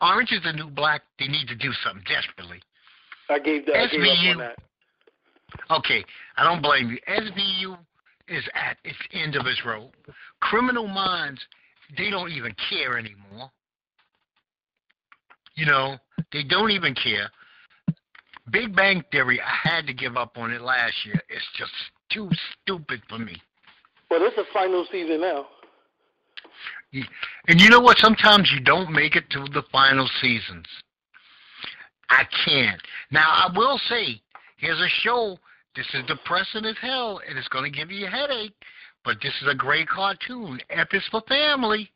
Orange is the New Black. They need to do something desperately. I gave that. I SVU. on that. Okay, I don't blame you. SVU is at its end of its rope. Criminal Minds, they don't even care anymore. You know, they don't even care. Big Bang Theory, I had to give up on it last year. It's just too stupid for me. But it's the final season now. And you know what? Sometimes you don't make it to the final seasons. I can't. Now, I will say, here's a show. This is depressing as hell, and it's going to give you a headache. But this is a great cartoon. F is for family.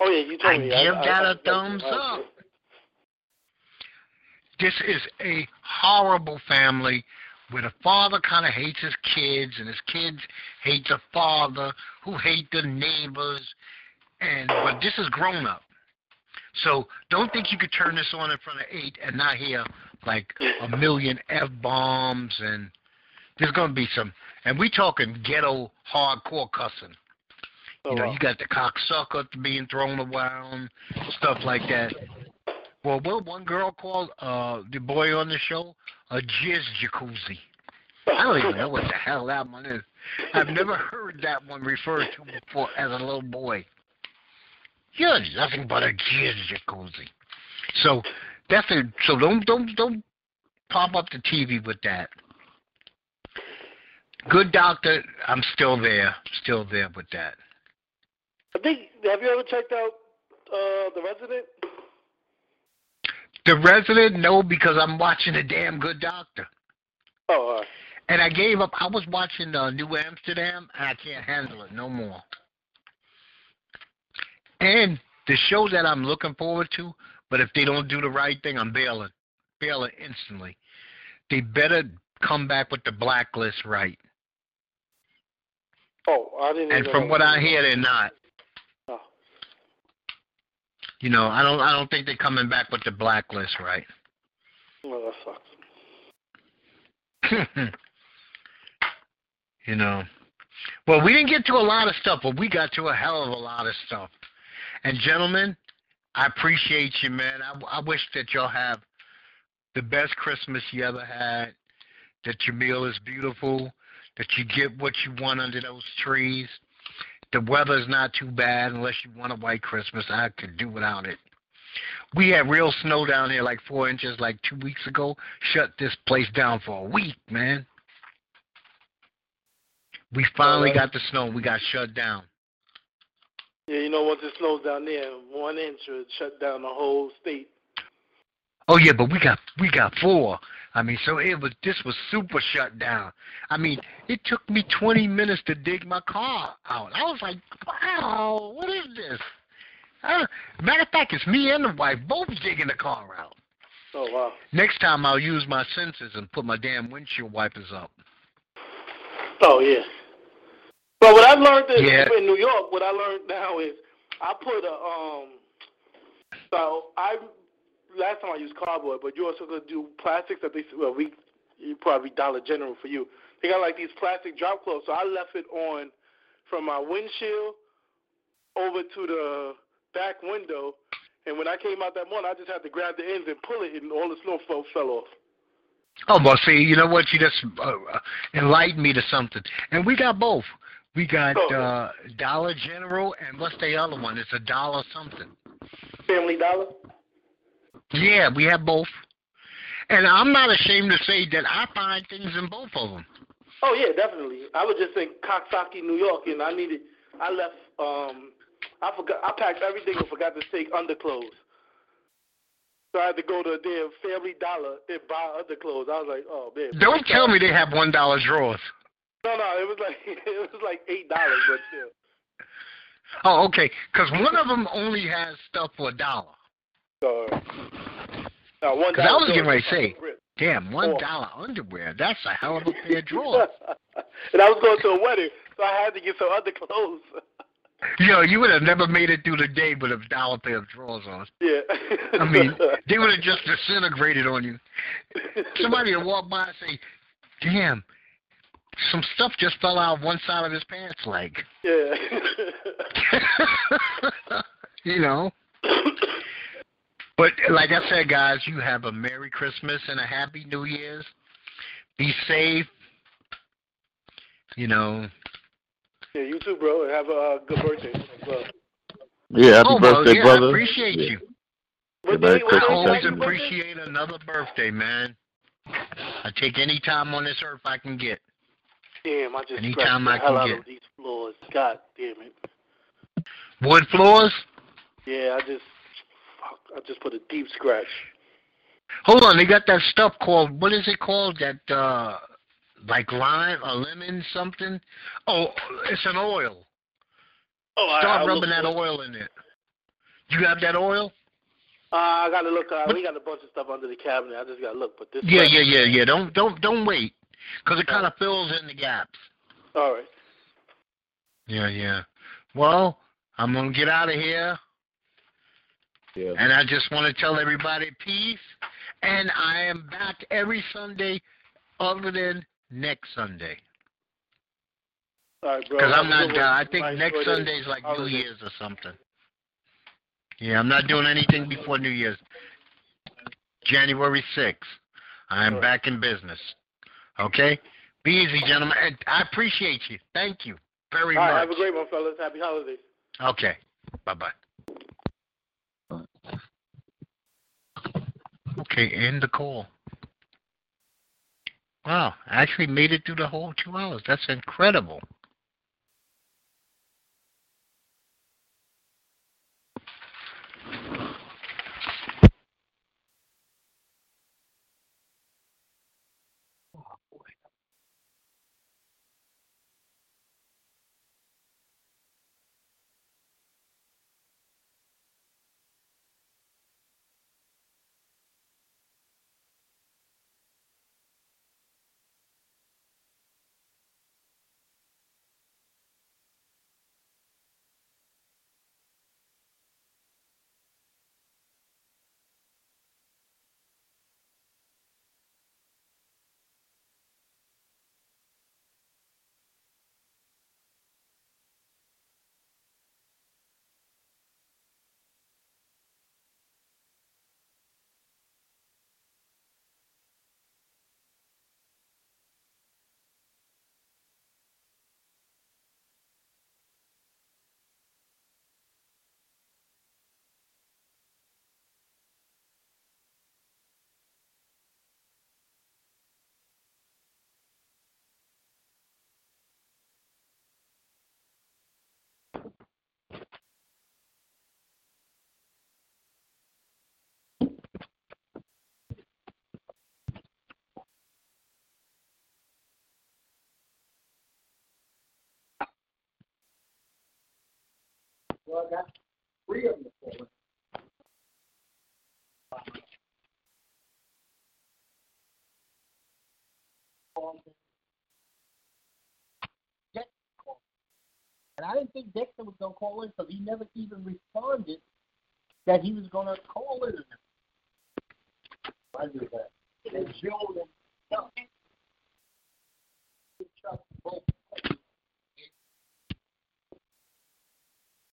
Oh yeah, you told I me. give I, give that I, a thumbs up. This is a horrible family where the father kind of hates his kids, and his kids hate the father, who hate the neighbors, and but this is grown up. So don't think you could turn this on in front of eight and not hear like a *laughs* million f bombs, and there's gonna be some. And we talking ghetto hardcore cussing. Oh, You know, wow. you got the cocksucker being thrown around, stuff like that. Well, what one girl called uh the boy on the show a jizz jacuzzi. I don't even know what the hell that one is. I've never heard that one referred to before as a little boy. You're nothing but a jizz jacuzzi. So that's a, so don't don't don't pop up the TV with that. Good doctor, I'm still there, still there with that. I think. Have you ever checked out uh, the Resident? The Resident, no, because I'm watching a damn Good Doctor. Oh, right. And I gave up. I was watching uh, New Amsterdam, and I can't handle it no more. And the show that I'm looking forward to, but if they don't do the right thing, I'm bailing, bailing instantly. They better come back with the blacklist right. Oh, I didn't. And from what I hear, they're not. You know, I don't. I don't think they're coming back with the blacklist right. Well, that sucks. *laughs* you know. Well, we didn't get to a lot of stuff, but we got to a hell of a lot of stuff. And gentlemen, I appreciate you, man. I, I wish that y'all have the best Christmas you ever had. That your meal is beautiful. That you get what you want under those trees. The weather's not too bad unless you want a white Christmas. I could do without it. We had real snow down here, like four inches, like two weeks ago. Shut this place down for a week, man. We finally got the snow. We got shut down. Yeah, you know, once it snows down there, one inch would shut down the whole state. Oh yeah, but we got we got four. I mean, so it was this was super shut down. I mean, it took me 20 minutes to dig my car out. I was like, wow, what is this? Uh, matter of fact, it's me and the wife both digging the car out. Oh wow. Next time I'll use my senses and put my damn windshield wipers up. Oh yeah. But what I learned in, Yeah. in New York, what I learned now is I put a um. So I last time I used cardboard, but you also could do plastics that they well we you probably Dollar General for you. They got like these plastic drop cloths, so I left it on from my windshield over to the back window. And when I came out that morning, I just had to grab the ends and pull it, and all the snow fell, fell off. Oh, well, see, you know what? You just uh, uh, enlightened me to something. And we got both. We got Oh. uh, Dollar General, and what's the other one? It's a dollar something. Family Dollar. Yeah, we have both. And I'm not ashamed to say that I find things in both of them. Oh yeah, definitely. I was just in Coxsackie, New York, and I needed. I left. Um, I forgot. I packed everything and forgot to take underclothes. So I had to go to their Family Dollar and buy underclothes. I was like, oh man. Don't tell me they have one dollar drawers. No, no, it was like *laughs* it was like eight dollars, but still. Oh, okay. Because one of them only has stuff for a dollar. So, now one 'Cause I was getting ready to say. Damn, one underwear. That's a hell of a pair of *laughs* drawers. and I was going to a wedding, so I had to get some underclothes. *laughs* Yo, you would have never made it through the day with a dollar pair of drawers on. yeah. I mean, *laughs* they would have just disintegrated on you. Somebody would walk by and say, "Damn, some stuff just fell out of one side of his pants leg." yeah. you know. *coughs* *coughs* *coughs* But like I said, guys, you have a Merry Christmas and a Happy New Year's. Be safe. You know. yeah, you too, bro. Have a uh, good birthday as well. Yeah, happy oh, well, birthday, yeah, brother. I appreciate Yeah. you. What Merry day- I Christmas, is always birthday? appreciate another birthday, man. I take any time on this earth I can get. Damn, I just Anytime scratched I hell can out get. of these floors. God damn it. Wood floors? Yeah, I just fuck, I just put a deep scratch. Hold on, they got that stuff called what is it called? That uh like lime or lemon something? Oh, it's an oil. Oh, I, Start I rubbing that oil in it. You have that oil? Uh, I gotta look. Uh, we got a bunch of stuff under the cabinet. I just gotta look. But this. Yeah, yeah, yeah, yeah. Don't don't don't wait, because it kind of fills in the gaps. All right. Yeah, yeah. Well, I'm gonna get out of here, Yeah. and I just want to tell everybody peace. And I am back every Sunday, other than next Sunday, All right, bro. because Have I'm not. good one. Uh, I think Bye. next Enjoy the Sunday's like New holiday. Year's or something. Yeah, I'm not doing anything before New Year's. January 6th. I am Right. back in business. Okay? Be easy, gentlemen. And I appreciate you. Thank you very All right, much. have a great one, fellas. Happy holidays. Okay. Bye bye. Okay, end the call. Wow, I actually made it through the whole two hours. That's incredible. Well, I got three of them for it. And I didn't think Dexter was going to call in because he never even responded that he was going to call in. I knew that. And Joe and Chuck.